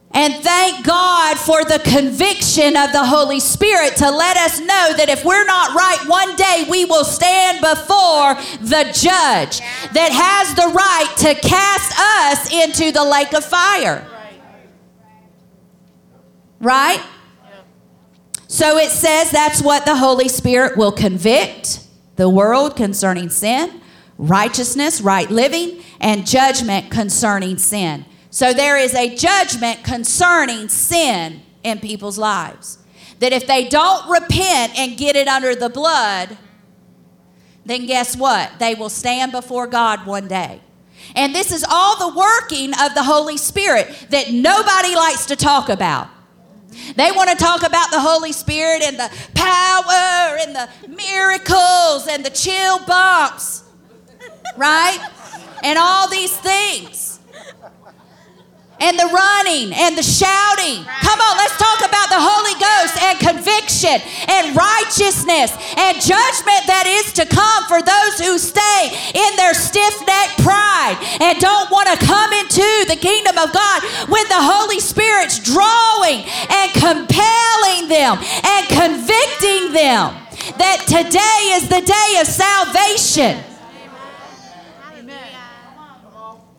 And thank God for the conviction of the Holy Spirit to let us know that if we're not right, one day we will stand before the judge that has the right to cast us into the lake of fire. Right? So it says that's what the Holy Spirit will convict the world concerning sin, righteousness, right living, and judgment concerning sin. So there is a judgment concerning sin in people's lives. That if they don't repent and get it under the blood, then guess what? They will stand before God one day. And this is all the working of the Holy Spirit that nobody likes to talk about. They want to talk about the Holy Spirit and the power and the miracles and the chill bumps, right? And all these things and the running and the shouting. Come on, let's talk about the Holy Ghost and conviction and righteousness and judgment that is to come for those who stay in their stiff necked pride and don't want to come into the kingdom of God when the Holy Spirit's drawing and compelling them and convicting them that today is the day of salvation.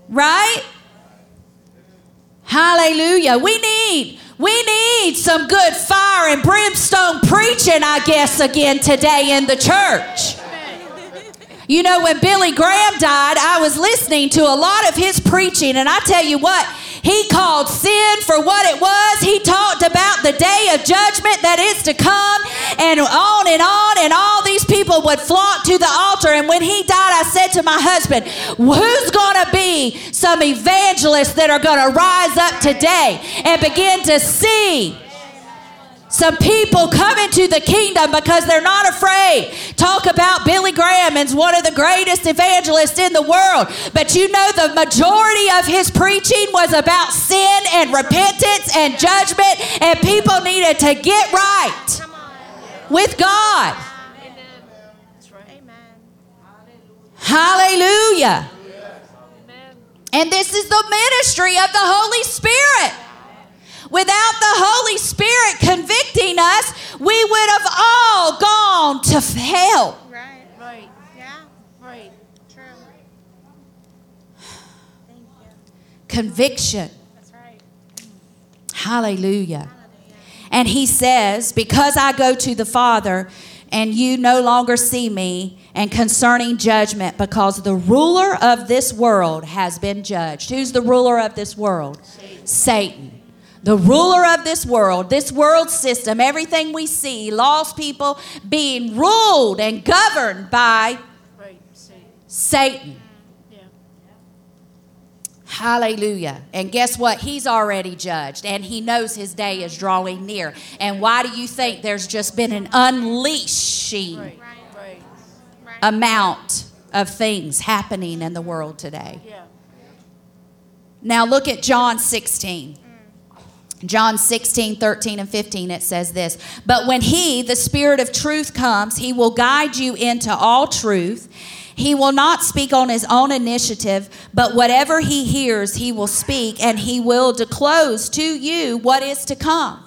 Right? Hallelujah. We need we need some good fire and brimstone preaching, I guess, again today in the church. You know, when Billy Graham died, I was listening to a lot of his preaching, and I tell you what, he called sin for what it was. He talked about the day of judgment that is to come, and on and on, and all these people would flock to the altar. And when he died, I said to my husband, Who's going to be some evangelists that are going to rise up today and begin to see? Some people come into the kingdom because they're not afraid. Talk about Billy Graham as one of the greatest evangelists in the world. But you know, the majority of his preaching was about sin and repentance and judgment, and people needed to get right with God. Hallelujah. And this is the ministry of the Holy Spirit. Without the Holy Spirit convicting us, we would have all gone to hell.
Right. Right. Yeah. Right. True. Thank you.
Conviction.
That's right.
Hallelujah. And he says, Because I go to the Father, and you no longer see me, and concerning judgment, because the ruler of this world has been judged. Who's the ruler of this world? Satan. Satan. The ruler of this world, this world system, everything we see, lost people being ruled and governed by
Right. Satan.
Satan.
Yeah.
Hallelujah. And guess what? He's already judged and he knows his day is drawing near. And why do you think there's just been an unleashing
Right.
Amount of things happening in the world today?
Yeah.
Now look at John 16. John 16, 13, and 15, it says this But when He, the Spirit of truth, comes, He will guide you into all truth. He will not speak on His own initiative, but whatever He hears, He will speak, and He will disclose to you what is to come.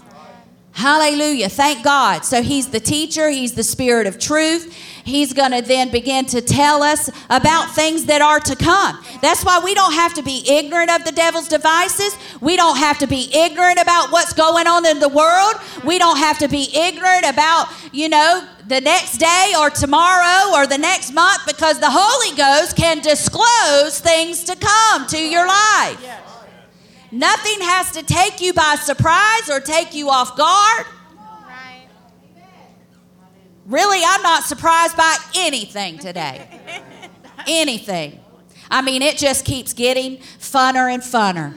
Hallelujah. Thank God. So he's the teacher, he's the spirit of truth. He's going to then begin to tell us about things that are to come. That's why we don't have to be ignorant of the devil's devices. We don't have to be ignorant about what's going on in the world. We don't have to be ignorant about, you know, the next day or tomorrow or the next month because the Holy Ghost can disclose things to come to your life.
Yes.
Nothing has to take you by surprise or take you off guard.
Right.
Really, I'm not surprised by anything today. anything. I mean, it just keeps getting funner and funner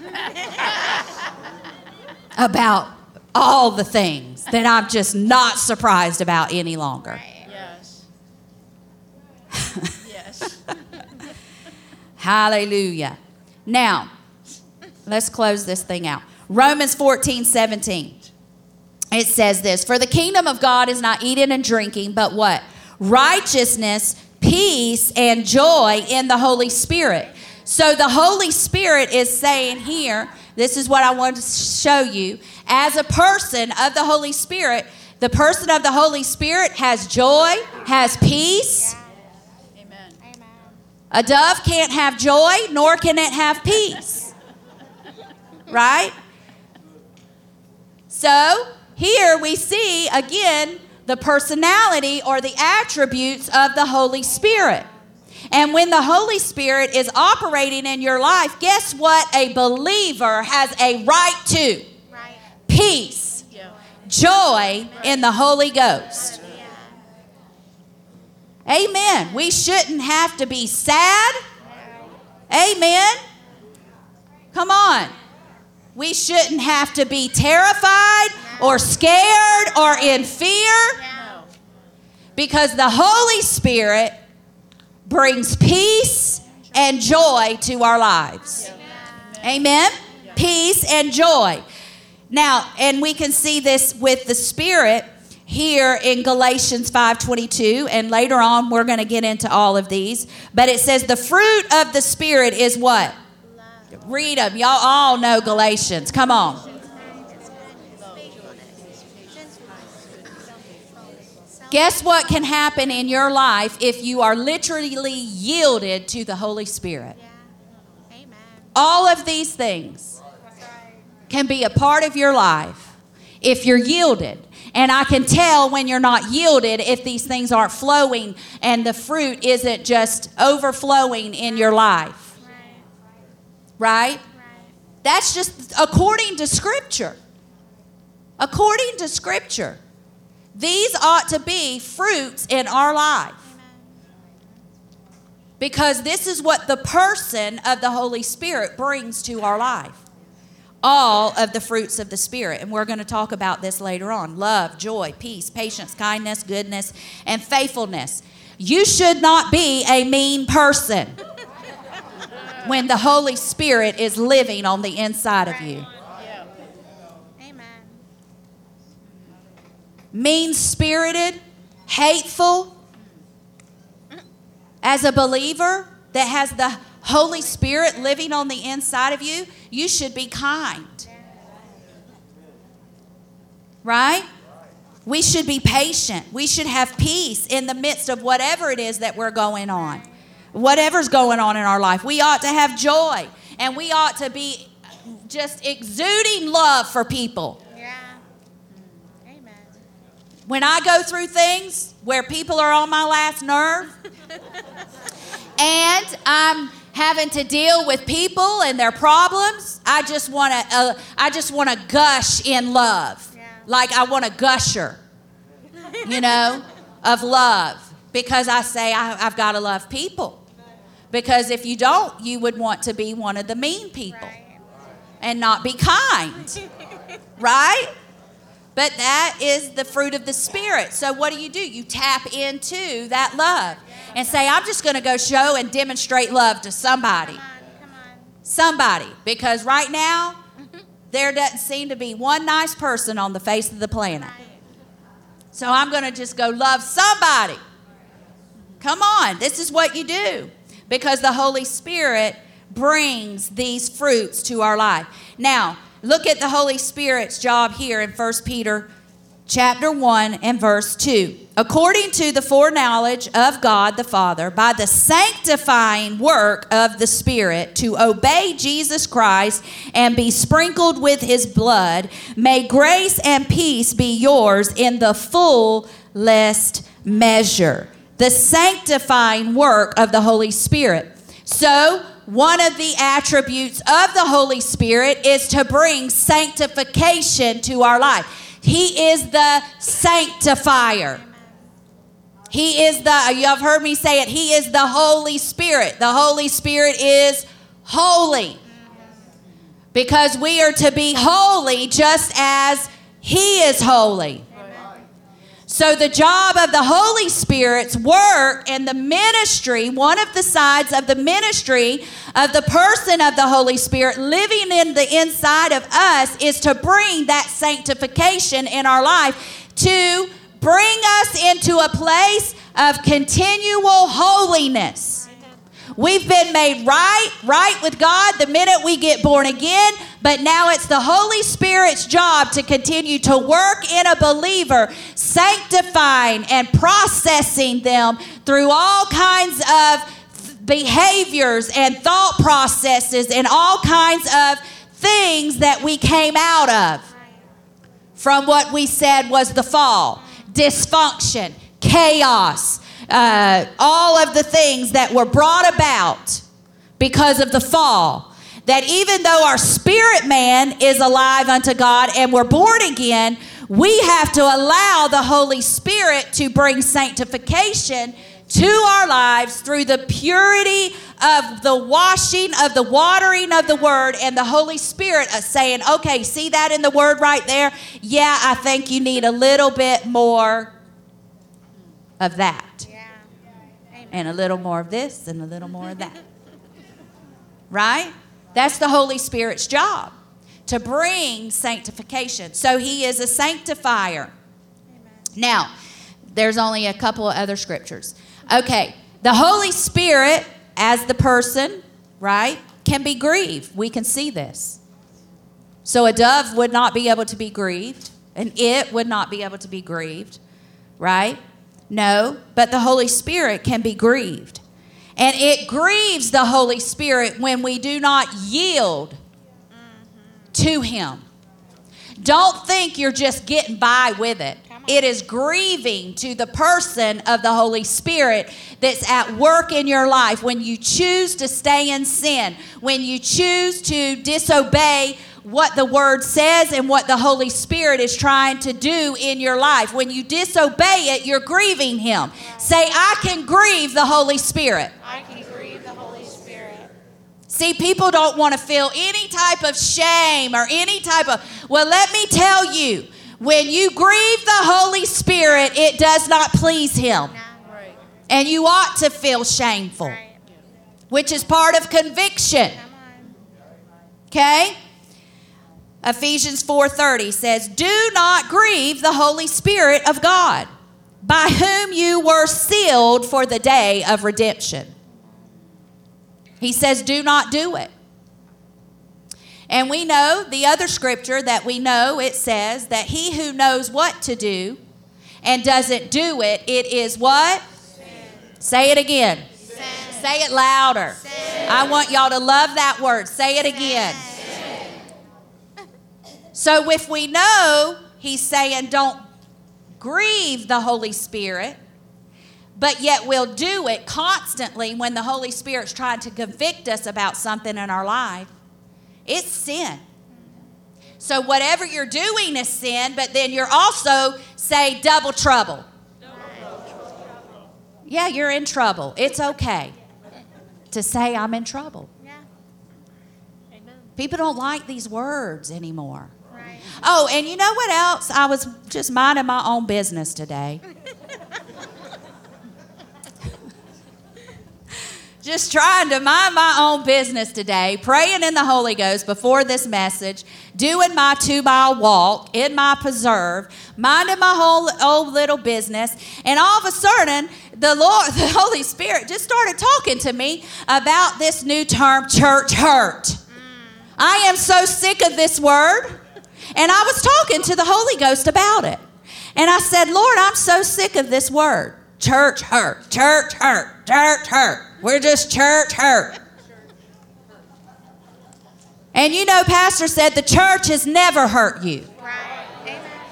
about all the things that I'm just not surprised about any longer.
Yes. yes.
Hallelujah. Now, let's close this thing out. Romans 14, 17. It says this For the kingdom of God is not eating and drinking, but what? Righteousness, peace, and joy in the Holy Spirit. So the Holy Spirit is saying here This is what I want to show you. As a person of the Holy Spirit, the person of the Holy Spirit has joy, has peace.
Amen. Amen.
A dove can't have joy, nor can it have peace. Right? So, here we see again the personality or the attributes of the Holy Spirit. And when the Holy Spirit is operating in your life, guess what a believer has a right to? Peace, joy in the Holy Ghost. Amen. We shouldn't have to be sad. Amen. Come on. We shouldn't have to be terrified or scared or in fear because the Holy Spirit brings peace and joy to our lives. Amen. Peace and joy. Now, and we can see this with the Spirit here in Galatians 5:22 and later on we're going to get into all of these, but it says the fruit of the Spirit is what? Read them. Y'all all know Galatians. Come on. Guess what can happen in your life if you are literally yielded to the Holy Spirit? All of these things can be a part of your life if you're yielded. And I can tell when you're not yielded if these things aren't flowing and the fruit isn't just overflowing in your life.
Right.
That's just according to Scripture. According to Scripture. These ought to be fruits in our life. Because this is what the person of the Holy Spirit brings to our life. All of the fruits of the Spirit. And we're going to talk about this later on love, joy, peace, patience, kindness, goodness, and faithfulness. You should not be a mean person when the Holy Spirit is living on the inside of you.
Amen.
Mean spirited, hateful. As a believer that has the Holy Spirit living on the inside of you, you should be kind. Right? We should be patient. We should have peace in the midst of whatever it is that we're going on. Whatever's going on in our life. We ought to have joy and we ought to be just exuding love for people.
Yeah. Amen.
When I go through things where people are on my last nerve and I'm having to deal with people and their problems, I just want to uh, I just want to gush in love.
Yeah.
Like I want a gusher, you know, of love because I say I, I've got to love people. Because if you don't, you would want to be one of the mean people
Right.
and not be kind. right? But that is the fruit of the Spirit. So what do you do? You tap into that love and say, I'm just going to go show and demonstrate love to somebody.
Come on. Come on.
Somebody. Because right now, there doesn't seem to be one nice person on the face of the planet. So I'm going to just go love somebody. Come on, this is what you do because the Holy Spirit brings these fruits to our life. Now, look at the Holy Spirit's job here in 1 Peter chapter 1 and verse 2. According to the foreknowledge of God the Father, by the sanctifying work of the Spirit, to obey Jesus Christ and be sprinkled with his blood, may grace and peace be yours in the fullest measure. The sanctifying work of the Holy Spirit. So, one of the attributes of the Holy Spirit is to bring sanctification to our life. He is the sanctifier. He is the, you have heard me say it, He is the Holy Spirit. The Holy Spirit is holy. Because we are to be holy just as He is holy. So, the job of the Holy Spirit's work and the ministry, one of the sides of the ministry of the person of the Holy Spirit living in the inside of us is to bring that sanctification in our life, to bring us into a place of continual holiness. We've been made right, right with God the minute we get born again, but now it's the Holy Spirit's job to continue to work in a believer, sanctifying and processing them through all kinds of behaviors and thought processes and all kinds of things that we came out of. From what we said was the fall dysfunction, chaos, uh, all of the things that were brought about because of the fall. That even though our spirit man is alive unto God and we're born again, we have to allow the Holy Spirit to bring sanctification to our lives through the purity of the washing of the watering of the word and the Holy Spirit saying, okay, see that in the word right there? Yeah, I think you need a little bit more of that.
Amen.
And a little more of this and a little more of that. right? That's the Holy Spirit's job to bring sanctification. So he is a sanctifier. Now, there's only a couple of other scriptures. Okay, the Holy Spirit, as the person, right, can be grieved. We can see this. So a dove would not be able to be grieved, and it would not be able to be grieved, right? No, but the Holy Spirit can be grieved. And it grieves the Holy Spirit when we do not yield to Him. Don't think you're just getting by with it. It is grieving to the person of the Holy Spirit that's at work in your life when you choose to stay in sin, when you choose to disobey what the Word says and what the Holy Spirit is trying to do in your life. When you disobey it, you're grieving Him. Say, I can grieve the Holy Spirit.
I can grieve the Holy Spirit.
See, people don't want to feel any type of shame or any type of. Well, let me tell you, when you grieve the Holy Spirit, it does not please Him. And you ought to feel shameful,
right.
which is part of conviction. Okay? Ephesians 4:30 says, "Do not grieve the Holy Spirit of God, by whom you were sealed for the day of redemption." He says, "Do not do it." And we know the other scripture that we know it says that he who knows what to do and doesn't do it, it is what? Say it again. Say it louder. I want y'all to love that word. Say it again. So if we know he's saying don't grieve the Holy Spirit, but yet we'll do it constantly when the Holy Spirit's trying to convict us about something in our life, it's sin. So whatever you're doing is sin, but then you're also say double trouble. Yeah, you're in trouble. It's okay to say I'm in trouble.
Yeah.
People don't like these words anymore. Oh, and you know what else? I was just minding my own business today. just trying to mind my own business today, praying in the Holy Ghost before this message, doing my two mile walk in my preserve, minding my whole old little business, and all of a sudden, the Lord, the Holy Spirit just started talking to me about this new term, church hurt. Mm. I am so sick of this word. And I was talking to the Holy Ghost about it. And I said, Lord, I'm so sick of this word. Church hurt, church hurt, church hurt. We're just church hurt. And you know, Pastor said the church has never hurt you.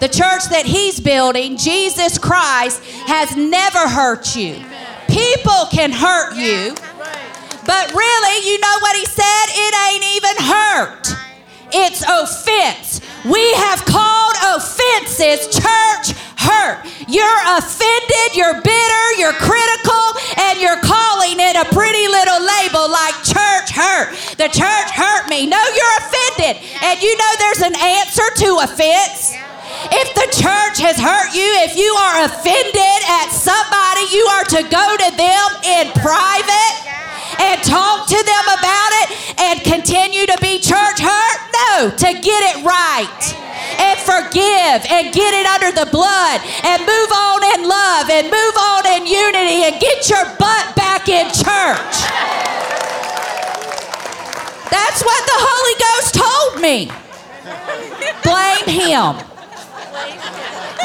The church that he's building, Jesus Christ, has never hurt you. People can hurt you, but really, you know what he said? It ain't even hurt. It's offense. We have called offenses church hurt. You're offended, you're bitter, you're critical, and you're calling it a pretty little label like church hurt. The church hurt me. No, you're offended. And you know there's an answer to offense. If the church has hurt you, if you are offended at somebody, you are to go to them in private and talk to them about it and continue to be church hurt? No, to get it right and forgive and get it under the blood and move on in love and move on in unity and get your butt back in church. That's what the Holy Ghost told me. Blame him.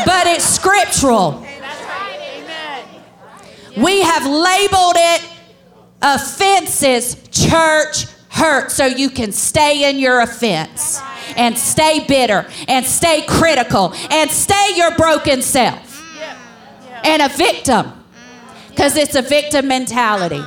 But it's scriptural.
That's right. Amen.
We have labeled it offenses, church hurt, so you can stay in your offense and stay bitter and stay critical and stay your broken self. And a victim. Because it's a victim mentality.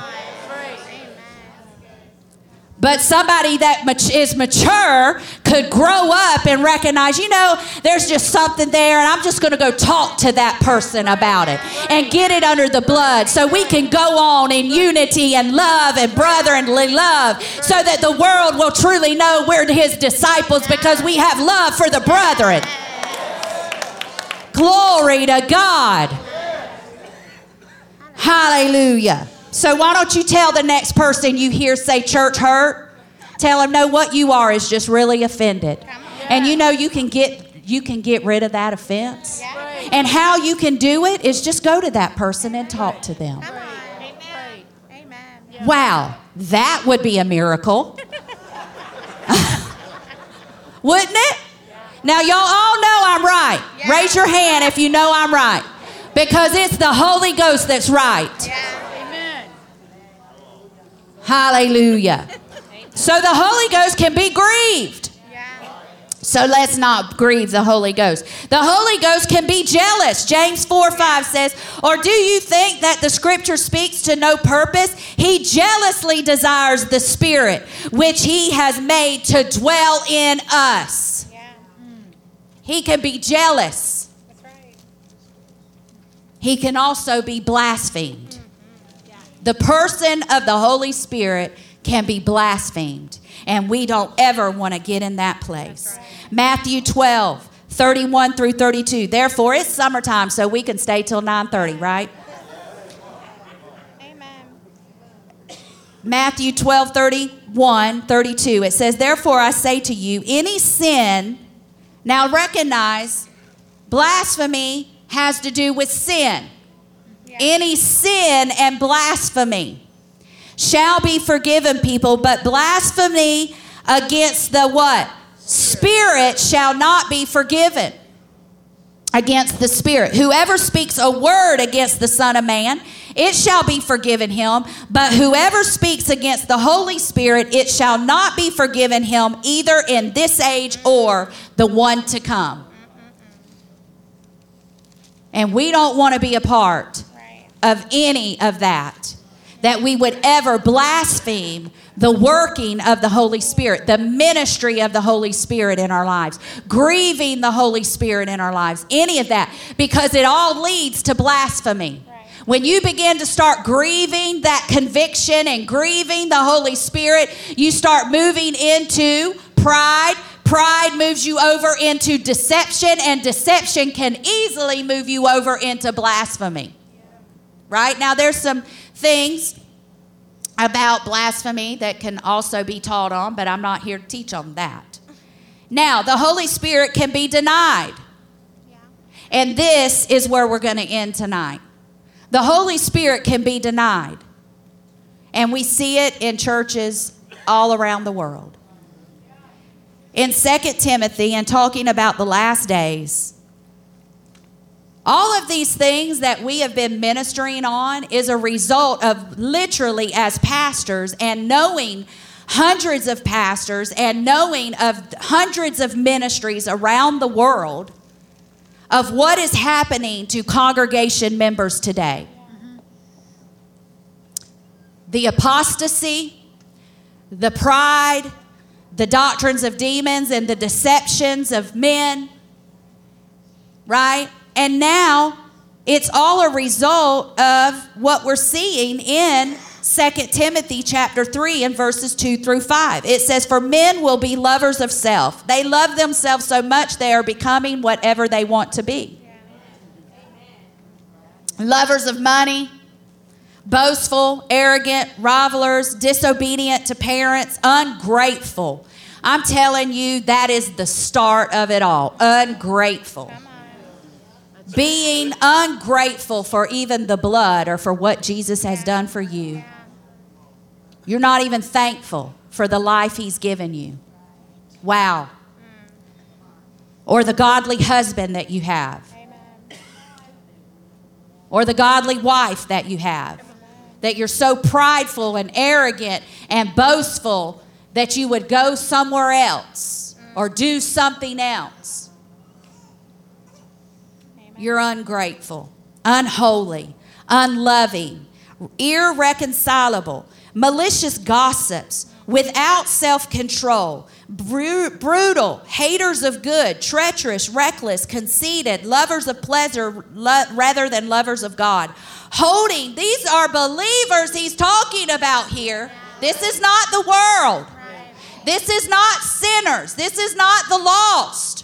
But somebody that is mature could grow up and recognize, you know, there's just something there, and I'm just going to go talk to that person about it and get it under the blood so we can go on in unity and love and brotherly love so that the world will truly know we're his disciples because we have love for the brethren. Glory to God. Hallelujah. So why don't you tell the next person you hear say church hurt? Tell them no what you are is just really offended. And you know you can get you can get rid of that offense. And how you can do it is just go to that person and talk to them. Wow, that would be a miracle. Wouldn't it? Now, y'all all know I'm right. Raise your hand if you know I'm right. Because it's the Holy Ghost that's right. Hallelujah. So the Holy Ghost can be grieved. So let's not grieve the Holy Ghost. The Holy Ghost can be jealous. James 4 5 says, Or do you think that the scripture speaks to no purpose? He jealously desires the Spirit, which He has made to dwell in us.
Yeah.
He can be jealous.
That's right.
He can also be blasphemed. The person of the Holy Spirit can be blasphemed, and we don't ever want to get in that place. Matthew 12, 31 through 32. Therefore, it's summertime, so we can stay till 9:30, right?
Amen.
Matthew 12, 31, 32. It says, Therefore I say to you, any sin, now recognize blasphemy has to do with sin. Any sin and blasphemy shall be forgiven people, but blasphemy against the what? Spirit shall not be forgiven. Against the Spirit. Whoever speaks a word against the Son of Man, it shall be forgiven him. But whoever speaks against the Holy Spirit, it shall not be forgiven him either in this age or the one to come. And we don't want to be a part. Of any of that. That we would ever blaspheme the working of the Holy Spirit, the ministry of the Holy Spirit in our lives, grieving the Holy Spirit in our lives, any of that, because it all leads to blasphemy. When you begin to start grieving that conviction and grieving the Holy Spirit, you start moving into pride. Pride moves you over into deception, and deception can easily move you over into blasphemy right? Now, there's some things about blasphemy that can also be taught on, but I'm not here to teach on that. Now, the Holy Spirit can be denied.
Yeah.
And this is where we're going to end tonight. The Holy Spirit can be denied. And we see it in churches all around the world. In 2 Timothy, and talking about the last days, all of these things that we have been ministering on is a result of literally as pastors and knowing hundreds of pastors and knowing of hundreds of ministries around the world of what is happening to congregation members today. The apostasy, the pride, the doctrines of demons, and the deceptions of men, right? And now it's all a result of what we're seeing in 2 Timothy chapter 3 and verses 2 through 5. It says, For men will be lovers of self. They love themselves so much they are becoming whatever they want to be. Lovers of money, boastful, arrogant, rivalers, disobedient to parents, ungrateful. I'm telling you, that is the start of it all. Ungrateful. Being ungrateful for even the blood or for what Jesus has done for you. You're not even thankful for the life He's given you. Wow. Or the godly husband that you have. Or the godly wife that you have. That you're so prideful and arrogant and boastful that you would go somewhere else or do something else. You're ungrateful, unholy, unloving, irreconcilable, malicious gossips, without self control, bru- brutal, haters of good, treacherous, reckless, conceited, lovers of pleasure lo- rather than lovers of God. Holding, these are believers he's talking about here. This is not the world. This is not sinners. This is not the lost.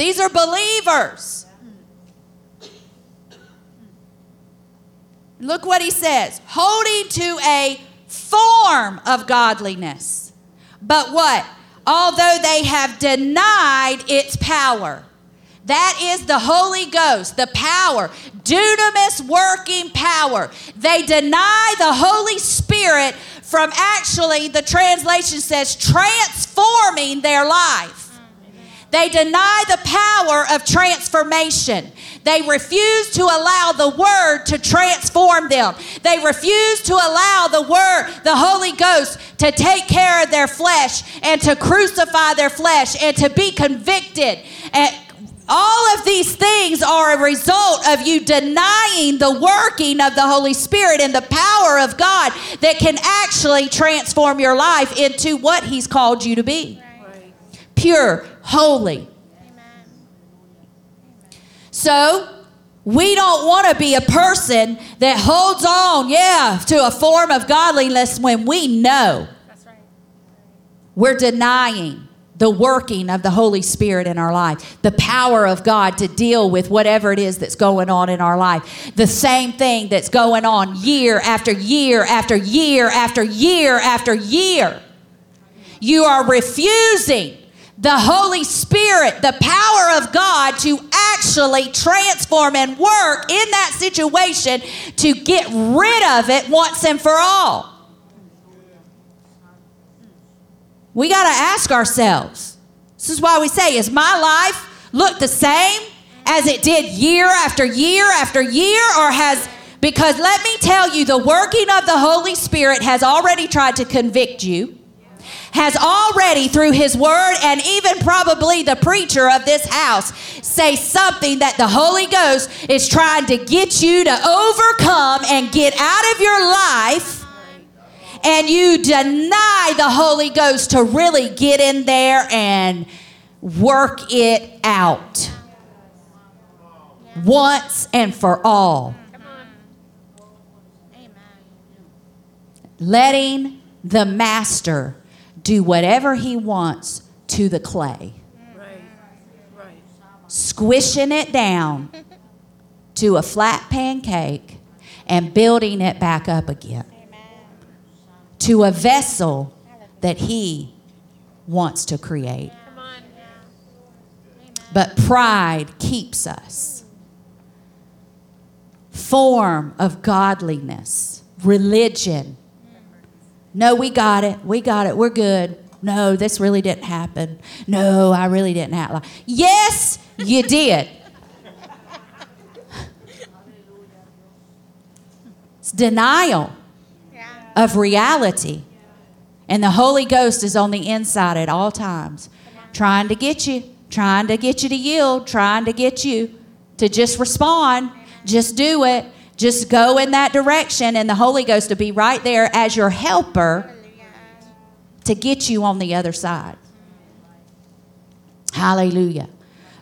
These are believers. Look what he says holding to a form of godliness. But what? Although they have denied its power. That is the Holy Ghost, the power, dunamis working power. They deny the Holy Spirit from actually, the translation says, transforming their life. They deny the power of transformation. They refuse to allow the Word to transform them. They refuse to allow the Word, the Holy Ghost, to take care of their flesh and to crucify their flesh and to be convicted. And all of these things are a result of you denying the working of the Holy Spirit and the power of God that can actually transform your life into what He's called you to be pure, holy. So, we don't want to be a person that holds on, yeah, to a form of godliness when we know
right.
we're denying the working of the Holy Spirit in our life, the power of God to deal with whatever it is that's going on in our life. The same thing that's going on year after year after year after year after year. You are refusing the Holy Spirit, the power of God to actually transform and work in that situation to get rid of it once and for all. We got to ask ourselves. This is why we say, is my life look the same as it did year after year after year or has because let me tell you the working of the Holy Spirit has already tried to convict you has already, through his word and even probably the preacher of this house, say something that the Holy Ghost is trying to get you to overcome and get out of your life. And you deny the Holy Ghost to really get in there and work it out once and for all. Letting the master do whatever he wants to the clay. Squishing it down to a flat pancake and building it back up again to a vessel that he wants to create. But pride keeps us. Form of godliness, religion. No, we got it. We got it. We're good. No, this really didn't happen. No, I really didn't have. Yes, you did. It's denial
Yeah.
of reality. And the Holy Ghost is on the inside at all times, trying to get you, trying to get you to yield, trying to get you to just respond, just do it, just go in that direction, and the Holy Ghost to be right there as your helper to get you on the other side. Hallelujah.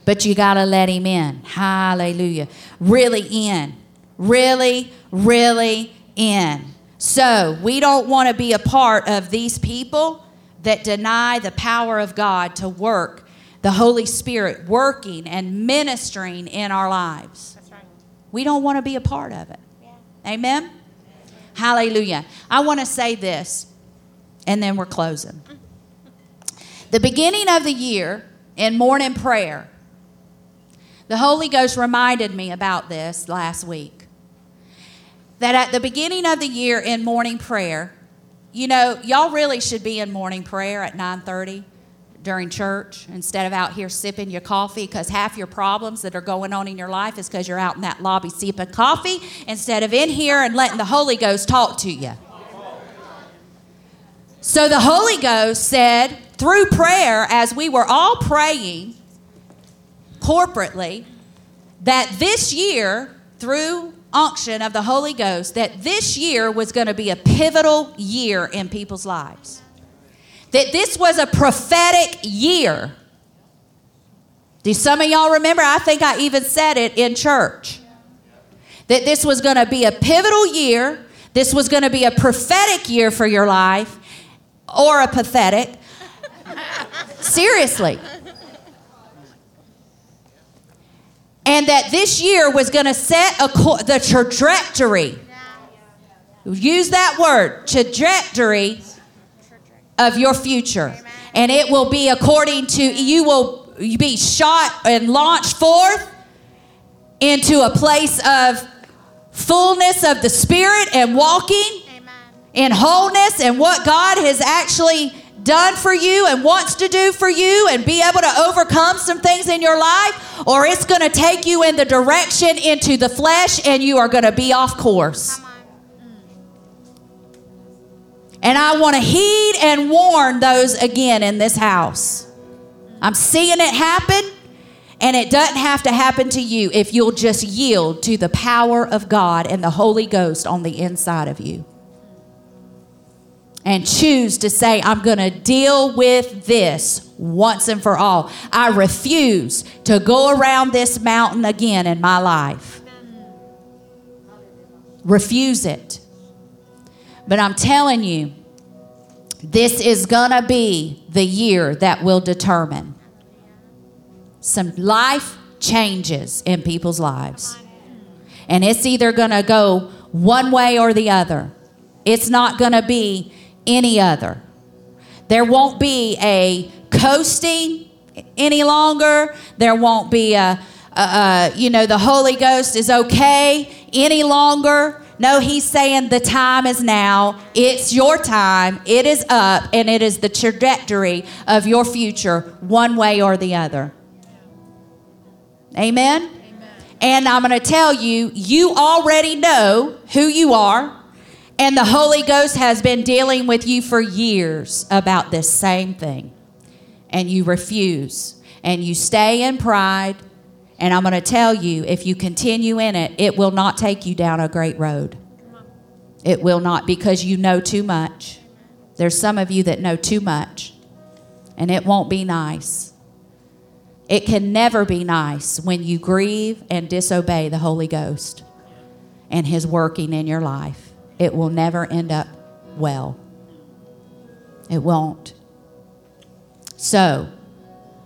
But you got to let him in. Hallelujah. Really in. Really, really in. So we don't want to be a part of these people that deny the power of God to work, the Holy Spirit working and ministering in our lives. We don't want to be a part of it.
Yeah.
Amen? Hallelujah. I want to say this, and then we're closing. The beginning of the year in morning prayer, the Holy Ghost reminded me about this last week. that at the beginning of the year in morning prayer, you know, y'all really should be in morning prayer at 9:30 during church instead of out here sipping your coffee because half your problems that are going on in your life is because you're out in that lobby sipping coffee instead of in here and letting the Holy Ghost talk to you. So the Holy Ghost said through prayer, as we were all praying corporately, that this year, through unction of the Holy Ghost, that this year was going to be a pivotal year in people's lives. That this was a prophetic year. Do some of y'all remember? I think I even said it in church. That this was going to be a pivotal year. This was going to be a prophetic year for your life or a pathetic. Seriously. And that this year was going to set a co- the trajectory. Use that word, trajectory of your future. And it will be according to, you will be shot and launched forth into a place of fullness of the Spirit and walking
Amen.
in wholeness and what God has actually done for you and wants to do for you and be able to overcome some things in your life, or it's going to take you in the direction into the flesh and you are going to be off course. And I want to heed and warn those again in this house. I'm seeing it happen, and it doesn't have to happen to you if you'll just yield to the power of God and the Holy Ghost on the inside of you. And choose to say, I'm going to deal with this once and for all. I refuse to go around this mountain again in my life. Refuse it. But I'm telling you, this is going to be the year that will determine some life changes in people's lives. And it's either going to go one way or the other. It's not going to be any other. There won't be a coasting any longer. There won't be a, a, a you know, the Holy Ghost is okay any longer. No, he's saying the time is now. It's your time. It is up, and it is the trajectory of your future, one way or the other. Amen? And I'm going to tell you, you already know who you are, and the Holy Ghost has been dealing with you for years about this same thing. And you refuse, and you stay in pride. And I'm going to tell you, if you continue in it, it will not take you down a great road. It will not because you know too much. There's some of you that know too much, and it won't be nice. It can never be nice when you grieve and disobey the Holy Ghost and His working in your life. It will never end up well. It won't. So,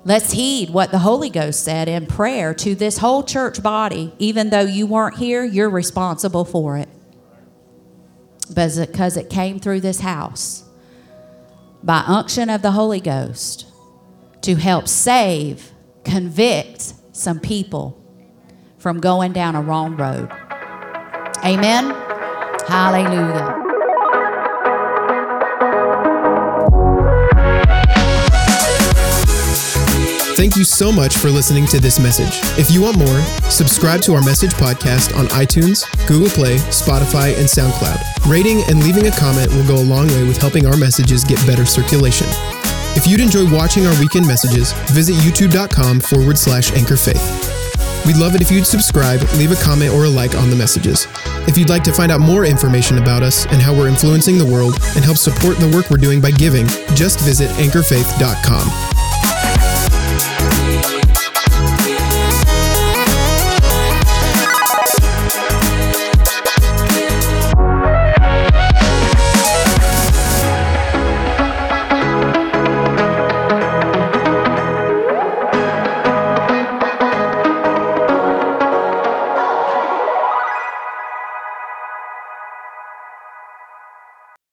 let's heed what the Holy Ghost said in prayer to this whole church body. Even though you weren't here, you're responsible for it. Because it came through this house by unction of the Holy Ghost to help save convict some people from going down a wrong road. Amen. Hallelujah.
Thank you so much for listening to this message. If you want more, subscribe to our message podcast on iTunes, Google Play, Spotify, and SoundCloud. Rating and leaving a comment will go a long way with helping our messages get better circulation. If you'd enjoy watching our weekend messages, visit youtube.com forward slash anchor faith. We'd love it if you'd subscribe, leave a comment or a like on the messages. If you'd like to find out more information about us and how we're influencing the world and help support the work we're doing by giving, just visit anchorfaith.com.